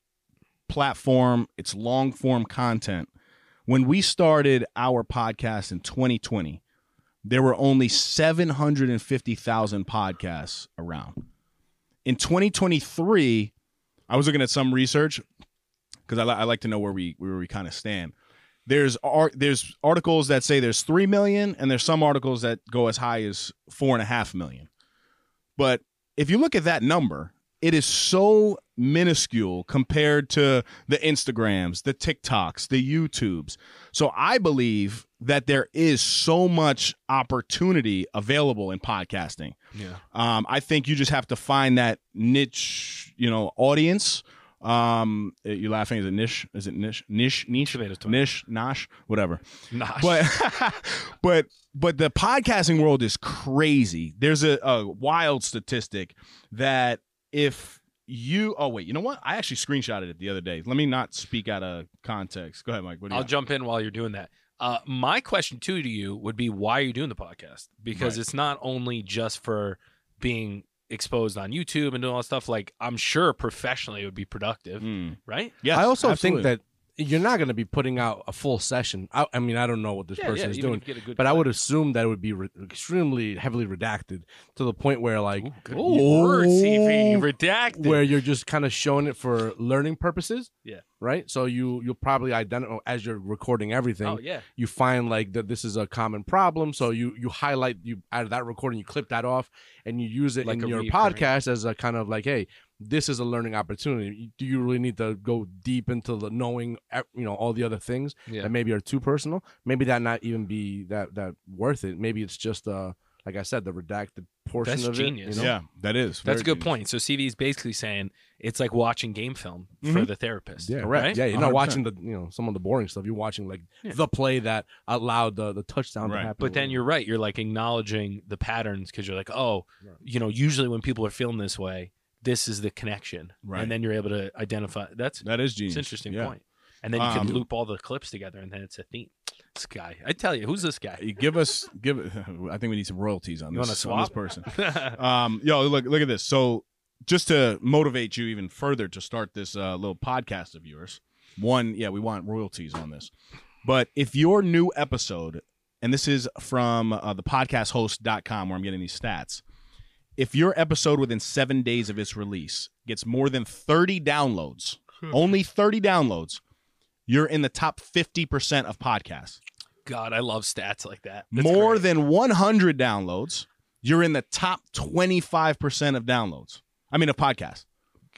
A: platform, it's long form content. When we started our podcast in 2020, there were only 750,000 podcasts around. In 2023, I was looking at some research because I, li- I like to know where we where we kind of stand. There's there's articles that say there's three million, and there's some articles that go as high as four and a half million. But if you look at that number, it is so minuscule compared to the Instagrams, the TikToks, the YouTubes. So I believe that there is so much opportunity available in podcasting.
B: Yeah.
A: Um, I think you just have to find that niche, you know, audience. Um, you're laughing. Is it niche? Is it niche? Niche? Niche? Niche? Nosh? Whatever.
B: Nah.
A: But, <laughs> but, but the podcasting world is crazy. There's a, a wild statistic that if you, oh wait, you know what? I actually screenshotted it the other day. Let me not speak out of context. Go ahead, Mike. What do you
B: I'll
A: got?
B: jump in while you're doing that. Uh, my question too to you would be why are you doing the podcast? Because
A: Right.
B: it's not only just for being exposed on YouTube and doing all that stuff. Like I'm sure professionally it would be productive,
A: Mm.
B: right?
A: Yeah.
C: I also
A: absolutely.
C: think that you're not going to be putting out a full session. I, I mean, I don't know what this person is doing,
B: if you get a good
C: but I would assume that it would be re- extremely heavily redacted to the point where, like,
B: Ooh, good
A: Ooh.
B: word, CV oh, redacted.
C: where you're just kind of showing it for learning purposes.
B: Yeah.
C: Right. So you you'll probably identify oh, as you're recording everything.
B: oh yeah,
C: You find like that this is a common problem, so you you highlight you out of that recording, you clip that off, and you use it
B: Like
C: in your
B: reoccurring-
C: podcast as a kind of like, hey, this is a learning opportunity. Do you really need to go deep into the knowing, you know, all the other things
B: yeah.
C: that maybe are too personal? Maybe that not even be that that worth it. Maybe it's just uh like I said, the redacted portion
B: That's
C: of
B: genius.
C: it. You know?
A: yeah, that is.
B: That's a good
A: genius.
B: point. So CV is basically saying it's like watching game film for
A: Mhm.
B: the therapist.
C: Yeah,
B: correct.
C: correct. Yeah, you're not
A: 100%.
C: watching the you know some of the boring stuff. You're watching like
B: Yeah.
C: the play that allowed the the touchdown
A: Right.
C: to happen.
B: But then you're right. You're like acknowledging the patterns because you're like, oh,
C: Right.
B: you know, usually when people are feeling this way, this is the connection,
A: Right.
B: and then you're able to identify. That's
A: That is
B: it's
A: genius.
B: an interesting
A: Yeah.
B: point. And then you
A: Um,
B: can loop all the clips together, and then it's a theme. This guy, I tell you, who's this guy?
A: Give us give. <laughs> I think we need some royalties on
B: You
A: this, on this person. <laughs> Um, yo, look look at this. So just to motivate you even further to start this uh, little podcast of yours, one, yeah, we want royalties on this. But if your new episode, and this is from uh, the podcasthost.com where I'm getting these stats, if your episode within seven days of its release gets more than 30 downloads, hmm. only 30 downloads, you're in the top 50% of podcasts.
B: God, I love stats like that. That's
A: more
B: great.
A: than 100 downloads, you're in the top 25% of downloads. I mean, of podcasts.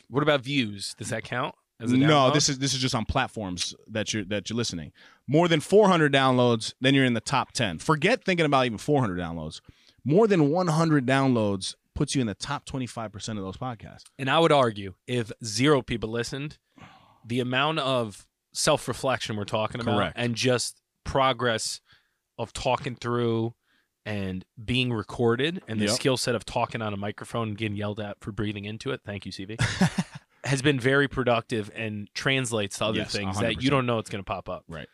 B: What about views? Does that count?
A: No, this is this is just on platforms that you're that you're listening. More than 400 downloads, then you're in the top 10. Forget thinking about even 400 downloads. More than 100 downloads puts you in the top 25% of those podcasts.
B: And I would argue if zero people listened, the amount of self reflection we're talking about
A: Correct.
B: and just progress of talking through and being recorded and the
A: Yep.
B: skill set of talking on a microphone and getting yelled at for breathing into it. Thank you, CV. <laughs> has been very productive and translates to other
A: Yes,
B: things that you don't know it's going to pop up.
A: Right.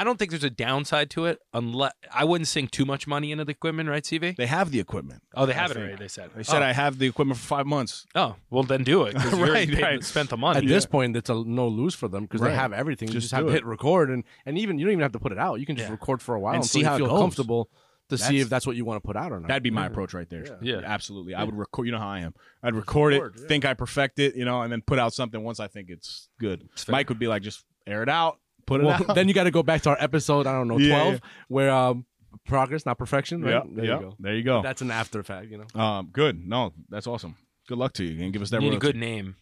B: I don't think there's a downside to it unless I wouldn't sink too much money into the equipment, right, CV?
A: They have the equipment.
B: Oh, they
A: I
B: have it
A: think.
B: already. They said.
A: They said
B: oh.
A: I have the equipment for five months.
B: Oh, well then do it. <laughs>
A: Right,
B: paid-
A: right.
B: Spent the money.
C: At this point, it's a no lose for them because
A: Right.
C: they have everything. You
A: Just
C: just have
A: do
C: to hit record, and and even you don't even have to put it out. You can just
B: Yeah.
C: record for a while
A: And
C: until
A: see
C: you
A: how it
C: feel
A: goes.
C: comfortable to see if that's what you want to put out or not.
A: That'd be my approach right there.
B: Yeah.
A: absolutely. I would record. You know how I am. I'd record,
C: Record,
A: it,
C: yeah.
A: think I perfect it, you know, and then put out something once I think it's good.
B: fair.
A: Mike would be like, just air it out, put it
C: well,
A: out.
C: then you got to go back to our episode. I don't know, twelve,
A: yeah.
C: where um, progress, not perfection. Right?
A: Yep,
C: there
A: yep.
C: you go.
A: There you go.
C: That's an after fact, you know.
A: Um, good. No, that's awesome. Good luck to you, and give us that.
B: need a good name.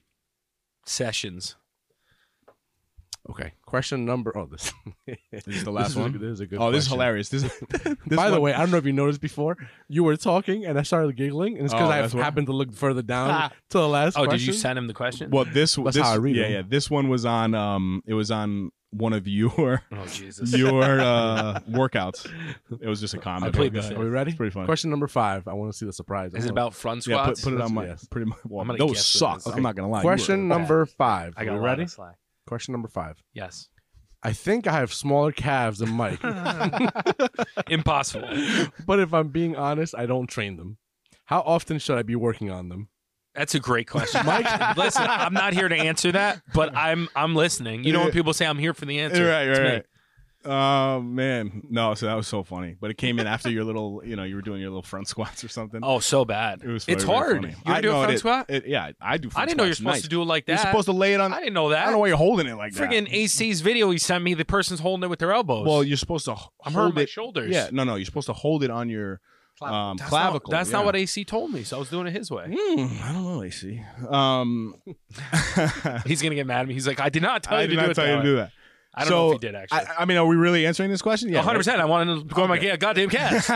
B: Sessions.
C: Okay. Question number. Oh, this. <laughs>
A: This is the last
C: this is a-
A: one.
C: this is a good.
A: Oh, this is hilarious. This, <laughs> <laughs> this
C: By the way, I don't know if you noticed before, you were talking and I started giggling, and it's because
A: Oh,
C: I
A: what-
C: happened to look further down
A: Ah.
C: to the last.
B: Oh, did you send him the question?
A: well, this
C: That's
A: this
C: how I read
A: yeah
C: them.
A: yeah this one was on um it was on one of your
B: oh Jesus. <laughs>
A: your uh workouts. It was just a comment.
B: I played
A: Go
B: the
A: ahead.
C: Are we ready?
A: It's pretty fun.
C: Question number five. I want to see the surprise. I
B: Is it
C: wanna-
B: about front
A: Yeah,
B: squats?
A: put, put it on my
C: Yes.
A: pretty much. Well,
B: I'm gonna
A: those
B: guess what it
A: suck.
B: is.
A: I'm not gonna lie. You
C: Question
A: were-
C: number five.
B: I got
C: Are
B: a
C: we
B: lot
C: ready? Question number five.
B: Yes.
C: I think I have smaller calves than Mike, <laughs> <laughs>
B: Impossible.
C: but if I'm being honest, I don't train them. How often should I be working on them?
B: That's a great question, Mike. <laughs> listen, I'm not here to answer that, but I'm I'm listening. You know when people say I'm here for the answer,
A: Right, right, right. Oh man, no! So that was so funny, but it came in after your little, you know, you were doing your little front squats or something.
B: Oh, so bad.
A: it was. Funny, it's
B: hard.
A: funny.
B: You ever do a front
A: it-
B: squat?
A: it- yeah, I do. Front
B: I didn't know you're supposed
A: Nice.
B: to do it like that.
A: You're supposed to lay it on.
B: I didn't know that.
A: I don't know why you're holding it like that.
B: Friggin' AC's video he sent me, the person's holding it with their elbows.
A: Well, you're supposed to.
B: I'm hurting my
A: it.
B: shoulders.
A: Yeah, no, no. You're supposed to hold it on your um,
B: that's
A: clavicle.
B: Not, that's
A: yeah.
B: not what AC told me, so I was doing it his way.
A: Hmm, I don't know, AC. Um, <laughs>
B: He's gonna get mad at me. He's like, I did not tell
A: I
B: you
A: did
B: to do
A: not
B: it
A: tell
B: that
A: you to do that.
B: I don't
A: so,
B: know if he did actually.
A: I, I mean, are we really answering this question? Yeah,
B: 100. percent I wanted to go on my yeah, goddamn calves.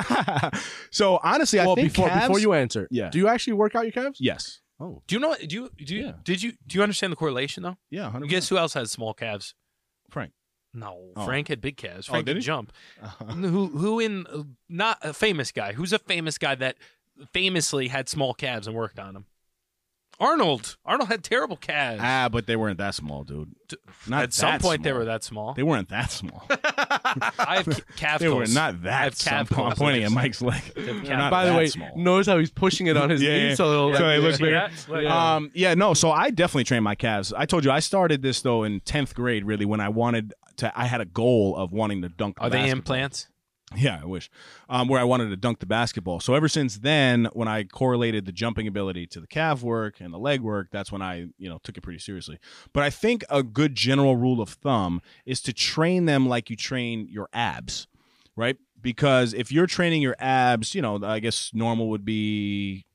B: <laughs>
A: so honestly, I think
C: before
A: calves-
C: before you answer,
A: Yeah.
C: do you actually work out your calves?
A: yes,
C: Oh,
B: Do you know? Do you do you
A: Yeah.
B: did you do you understand the correlation though?
A: yeah, 100%.
B: Guess who else has small calves?
A: Frank.
B: No,
A: Oh.
B: Frank had big calves.
A: Oh,
B: Frank
A: did
B: could
A: he?
B: jump. Who who in uh, not a famous guy? Who's a famous guy that famously had small calves and worked on them? Arnold. Arnold had terrible calves.
A: Ah, but they weren't that small, dude. Not
B: At some
A: that
B: point, they were that small.
A: They weren't that small. <laughs>
B: I have ca- <laughs> calf
A: they were
B: goals.
A: not
B: I
A: that.
B: have
A: small. I'm pointing at Mike's leg. They're not
C: by the way,
A: small.
C: notice how he's pushing it on his
A: Yeah,
C: knees,
A: yeah.
C: so it'll
A: So
C: like,
A: it looks
B: See
A: bigger. <laughs>
B: that?
A: Um, yeah, no. So I definitely trained my calves. I told you I started this though in tenth grade. Really, when I wanted to, I had a goal of wanting to dunk. the
B: Are they implants?
A: Yeah, I wish. Um, where I wanted to dunk the basketball. So ever since then, when I correlated the jumping ability to the calf work and the leg work, that's when I, you know, took it pretty seriously. But I think a good general rule of thumb is to train them like you train your abs, right? Because if you're training your abs, you know, I guess normal would be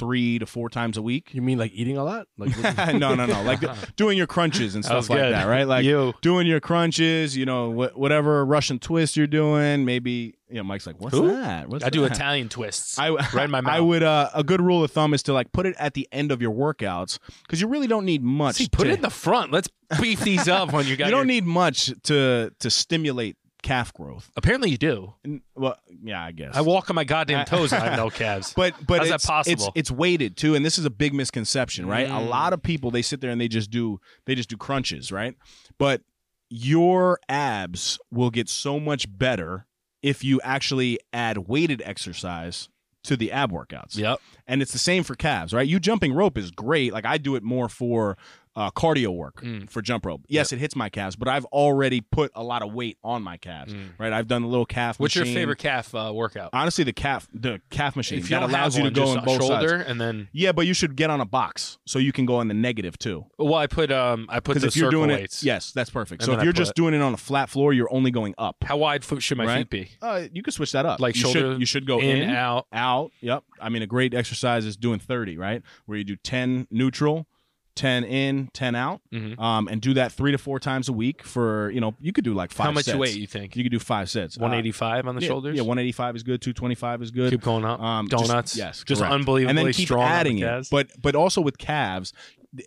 A: three to four times a week.
C: You mean like eating a lot? Like <laughs>
A: no, no, no. <laughs> Like doing your crunches and stuff like
B: good.
A: that, right? Like
B: You.
A: doing your crunches, you know, wh- whatever Russian twist you're doing. Maybe, you know, Mike's like, what's
B: Who?
A: that? What's
B: I do? Italian twists.
A: I,
B: right in my <laughs> mouth.
A: I would. Uh, a good rule of thumb is to like put it at the end of your workouts because you really don't need much.
B: See, put
A: to-
B: it in the front. Let's beef these up when you got.
A: you don't
B: your-
A: need much to to stimulate calf growth.
B: Apparently, you do.
A: And, well, yeah, I guess.
B: I walk on my goddamn toes and I have no <laughs> calves.
A: But but
B: How's that possible?
A: It's it's weighted too, and this is a big misconception, right? A
B: Mm.
A: lot of people they sit there and they just do they just do crunches, right? But your abs will get so much better if you actually add weighted exercise to the ab workouts.
B: Yep.
A: And it's the same for calves, right? You jumping rope is great. Like I do it more for uh, cardio work
B: Mm.
A: for jump rope. Yes, it hits my calves, but I've already put a lot of weight on my calves,
B: Mm.
A: right? I've done the little calf.
B: What's your favorite calf uh, workout?
A: Honestly, the calf, the calf machine
B: if
A: that allows you to go in both
B: shoulder
A: sides.
B: and then.
A: Yeah, but you should get on a box so you can go on the negative too.
B: Well, I put um I put the
A: if you're doing
B: weights.
A: it, yes, that's perfect.
B: And
A: so if
B: I
A: you're just doing it on a flat floor, you're only going up.
B: How wide should my
A: Right?
B: feet be?
A: Uh, you can switch that up.
B: Like
A: you
B: shoulder
A: Should, you should go
B: in,
A: in,
B: out.
A: out. Yep. I mean, a great exercise is doing 30, right? Where you do 10 neutral, 10 in, 10 out,
B: Mhm.
A: um, and do that three to four times a week for, you know, you could do like five
B: How much
A: sets.
B: weight you think?
A: You could do five sets. Uh,
B: 185 on the
A: yeah,
B: shoulders.
A: Yeah, 185 is good. 225 is good.
B: Keep going up.
A: Um, just-
B: Donuts.
A: yes,
B: Just
A: correct.
B: unbelievably
A: and then keep
B: strong
A: adding it.
B: calves.
A: But but also with calves,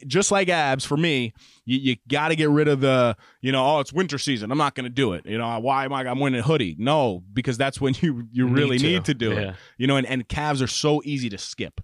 A: just like abs for me, you, you got to get rid of the you know oh it's winter season I'm not going to do it you know why am I I'm wearing a hoodie no because that's when <laughs> you you
B: Need
A: really
B: to.
A: need to do
B: Yeah.
A: it you know and, and calves are so easy to skip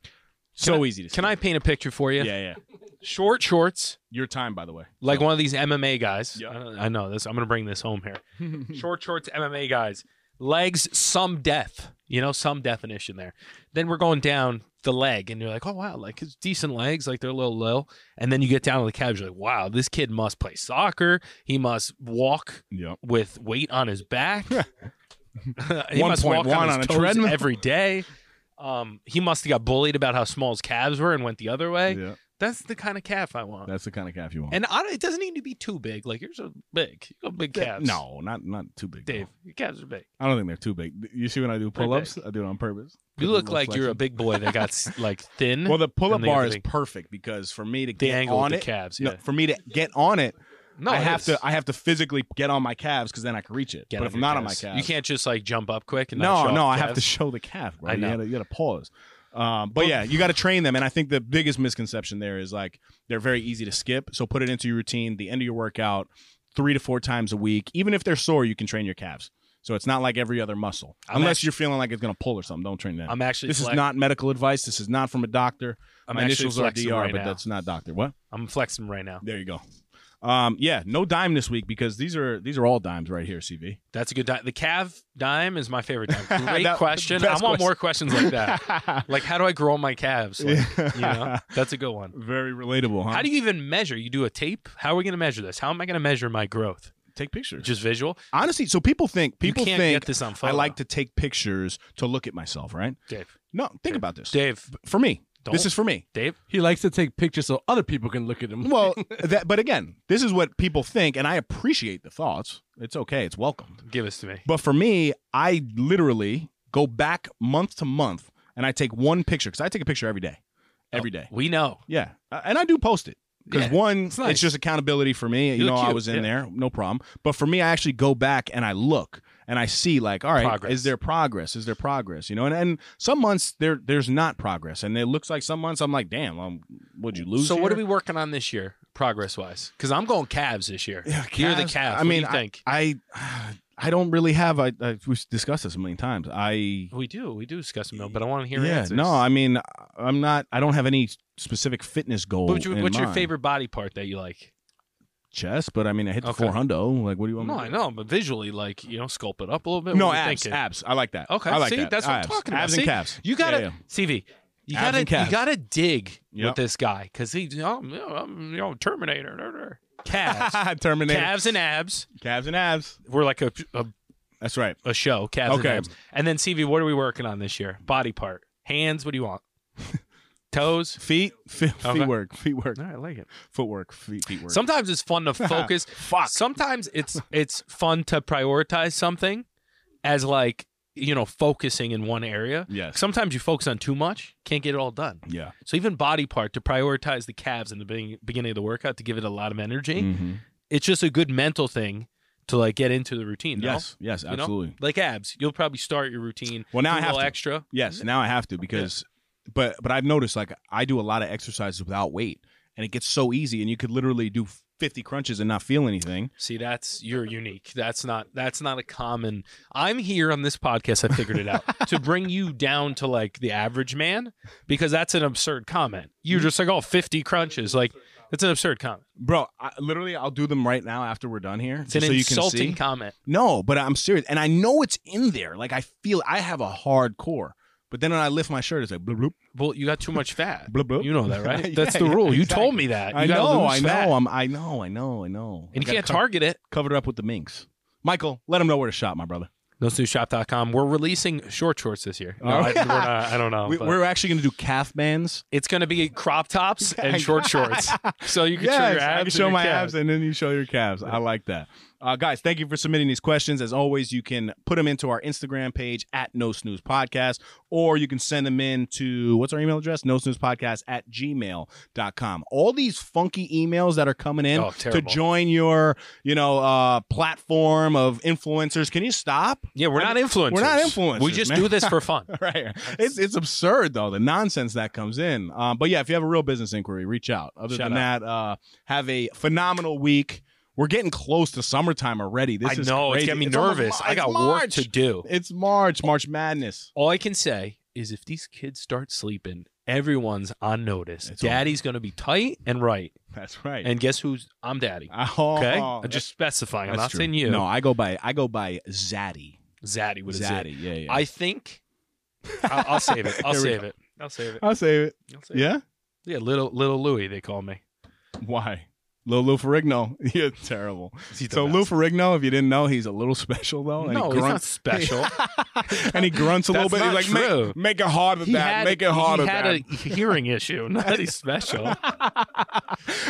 A: so
B: I-
A: easy to skip
B: Can I paint a picture for you?
A: yeah yeah
B: Short shorts,
A: Your time, by the way.
B: like one of these MMA guys.
A: Yeah.
B: I, I know this. I'm gonna bring this home here. <laughs> Short shorts, MMA guys. Legs, some depth. You know, some definition there. Then we're going down the leg, and you're like, oh wow, like it's decent legs, like they're a little low. And then you get down to the calves, you're like, wow, this kid must play soccer. He must walk
A: Yep.
B: with weight on his back. <laughs> <laughs> he must
A: 1.1
B: walk on, his
A: on a
B: toes
A: treadmill.
B: every day. Um, he must have got bullied about how small his calves were and went the other way.
A: Yeah.
B: That's the kind of calf I want.
A: That's the kind of calf you want.
B: and I, it doesn't need to be too big. Like yours are big. You got big calves.
A: no, not not too big.
B: Dave, your calves are big.
A: I don't think they're too big. You see when I do pull-ups, I do it on purpose.
B: You look like you're a big boy that got <laughs> like thin.
A: Well, the
B: they got
A: bar is perfect because for me to
B: the
A: get on it,
B: calves.
A: no, for me to get on it,
B: No,
A: I have
B: is.
A: to I have to physically get on my calves because then I can reach it.
B: Get
A: but if I'm not on my
B: calves.
A: calves,
B: you can't just like jump up quick and not
A: No, no, I have to show the calf. Bro.
B: I know.
A: You gotta pause. Um, but yeah, you got to train them, and I think the biggest misconception there is like they're very easy to skip. So put it into your routine. The end of your workout, three to four times a week. Even if they're sore, you can train your calves. So it's not like every other muscle,
B: I'm
A: unless you're feeling like it's gonna pull or something. Don't train that.
B: I'm actually.
A: this
B: flex-
A: is not medical advice. This is not from a doctor.
B: I'm
A: My initials are DR,
B: right
A: but
B: now.
A: that's not doctor. What?
B: I'm flexing right now.
A: There you go. Um, yeah, no dime this week because these are these are all dimes right here. CV.
B: That's a good dime. The calf dime is my favorite dime. <laughs> Great
A: That-
B: question. I want
A: question.
B: more questions like that. <laughs> like, how do I grow my calves? Like, you know, <laughs> that's a good one.
A: Very relatable, huh?
B: How do you even measure? You do a tape? How are we going to measure this? How am I going to measure my growth?
A: take pictures?
B: Just visual?
A: Honestly, so people think people think
B: get this on
A: I like to take pictures to look at myself, right?
B: Dave.
A: No, think about this.
B: Dave.
A: For me,
B: Don't.
A: this is for me.
B: Dave.
C: He likes to take pictures so other people can look at him.
A: Well, <laughs> that, but again, this is what people think, and I appreciate the thoughts. It's okay. It's welcomed.
B: Give this to me.
A: But for me, I literally go back month to month, and I take one picture because I take a picture every day, every day.
B: We know.
A: Yeah, Uh, and I do post it because
B: Yeah,
A: one,
B: it's nice.
A: it's just accountability for me. You,
B: You
A: know,
B: look
A: I
B: cute,
A: was in
B: yeah.
A: there, no problem. But for me, I actually go back and I look and I see like, all right,
B: Progress.
A: is there progress? Is there progress? You know, and, and some months there there's not progress, and it looks like some months I'm like, damn, um, would you lose?
B: So, what are we working on this year, progress wise? Because I'm going calves this year.
A: Yeah,
B: You're the
A: calves.
B: calf.
A: I mean,
B: you think?
A: I, I, <sighs> I don't really have. I, I we've discussed this a million times. I
B: we do. We do discuss milk, but I want to hear
A: yeah,
B: answers.
A: no, I mean, I'm not. I don't have any specific fitness goal.
B: But what's your, what's your favorite body part that you like?
A: Chest? But I mean, I hit the
B: Okay.
A: four hundo. Like, what do you want?
B: No,
A: me
B: I
A: to do?
B: know, but visually, like you know, sculpt it up a little bit.
A: No
B: What are you
A: abs,
B: thinking?
A: abs. I like that.
B: Okay,
A: I like
B: see,
A: that.
B: that's what I'm
A: abs.
B: talking about.
A: Abs
B: See?
A: and calves.
B: You gotta,
A: Yeah,
B: CV. You
A: Abs
B: gotta,
A: and calves.
B: you gotta dig
A: Yep.
B: with this guy because he's, you know, I'm, you know, Terminator. da, da. Calves,
A: yeah. <laughs> Terminator.
B: calves and abs.
A: Calves and abs.
B: We're like a, a,
A: That's right.
B: a show. Calves
A: Okay.
B: and abs. And then CV, what are we working on this year? Body part, hands. What do you want? <laughs> Toes.
A: Feet. Feet,
B: Okay.
A: feet work. Feet work.
B: All right, I like it.
A: Footwork. Feet. Feet work.
B: Sometimes it's fun to <laughs> focus.
A: Fuck.
B: Sometimes <laughs> it's it's fun to prioritize something as like you know focusing in one area.
A: Yes.
B: Sometimes you focus on too much, can't get it all done.
A: Yeah.
B: So even body part to prioritize the calves in the beginning, beginning of the workout to give it a lot of energy.
A: Mhm.
B: It's just a good mental thing to like get into the routine. no?
A: Yes. Yes.
B: know?
A: Absolutely.
B: Like abs, you'll probably start your routine.
A: Well, now I have
B: little
A: to.
B: extra.
A: Yes, now I have to because, but but I've noticed like I do a lot of exercises without weight, and it gets so easy, and you could literally do fifty crunches and not feel anything.
B: See, that's you're unique. That's not that's not a common. I'm here on this podcast. I figured it out <laughs> to bring you down to like the average man because that's an absurd comment. You're just like, oh, 50 crunches. Like it's an absurd comment.
A: Bro, I, literally, I'll do them right now after we're done here,
B: It's an
A: so you can
B: insulting comment.
A: No, but I'm serious, and I know it's in there. Like I feel I have a hard core, but then when I lift my shirt, it's like bloop bloop
B: Well, you got too much fat.
A: bloop bloop.
B: You know that, right? <laughs>
A: Yeah,
B: That's the rule. You
A: exactly.
B: told me that. You
A: I know, I know,
B: fat.
A: I'm, I know, I know, I know.
B: and you can't
A: gotta
B: target it.
A: co- cover it up with the minks. Michael, let them know where to shop, my brother.
B: NoSnoozeShop.com. We're releasing short shorts this year. No,
A: Oh.
B: I, not, I don't know. <laughs>
A: We, we're actually going to do calf bands.
B: it's going to be crop tops and <laughs> short shorts. So you can show your abs.
A: I can show my
B: calves.
A: abs and then you show your calves. I like that. Uh, guys, thank you for submitting these questions. As always, you can put them into our Instagram page at No Snooze Podcast, or you can send them in to what's our email address? No Snooze Podcast at gmail.com. All these funky emails that are coming in
B: Oh,
A: to join your, you know, uh, platform of influencers. Can you stop?
B: Yeah, we're
A: I
B: not
A: mean,
B: influencers.
A: we're not influencers,
B: We just
A: man.
B: do this for <laughs> fun.
A: right. It's it's absurd though the nonsense that comes in. Um, but yeah, if you have a real business inquiry, reach out. Other
B: Shout
A: than that, uh, have a phenomenal week. We're getting close to summertime already. This
B: I
A: is
B: know it's getting me
A: almost
B: nervous.
A: Mar-
B: I got work to do.
A: It's March, March Madness.
B: All I can say is if these kids start sleeping everyone's on notice.
A: It's
B: Daddy's going to be tight and right.
A: That's right.
B: And guess who's? I'm Daddy. <laughs>
A: oh,
B: Okay, I'm just specifying. I'm not
A: true.
B: saying you.
A: No, I go by I go by Zaddy.
B: Zaddy with.
A: Zaddy. Yeah, yeah.
B: I think I'll, I'll save it. <laughs> I'll save it. I'll save it.
A: I'll save it.
B: I'll save it.
A: Yeah.
B: Yeah, little little Louie, they call me.
A: Why? Lil Lou Ferrigno. <laughs> You're terrible. So Lou. Ferrigno, if you didn't know, he's a little <laughs> special though. And
B: no,
A: he
B: he's not
A: grunts,
B: special. <laughs>
A: and he grunts a little
B: That's
A: bit. He's like,
B: true.
A: make, make it harder,
B: he
A: Dad.
B: had,
A: make it harder,
B: he had
A: Dad.
B: a hearing issue. Not that he's special.
A: All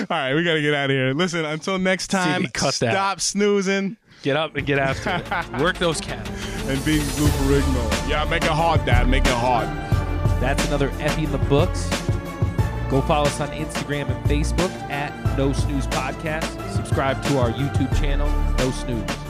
A: right, we gotta get out of here. Listen, until next time,
B: cut that.
A: stop snoozing
B: Get up and get after it. Work those cats.
A: and be Lou Ferrigno. Yeah, make it hard, Dad. Make it hard.
E: That's another Effie in the books. Go follow us on Instagram and Facebook at No Snooze Podcast. Subscribe to our YouTube channel, No Snooze.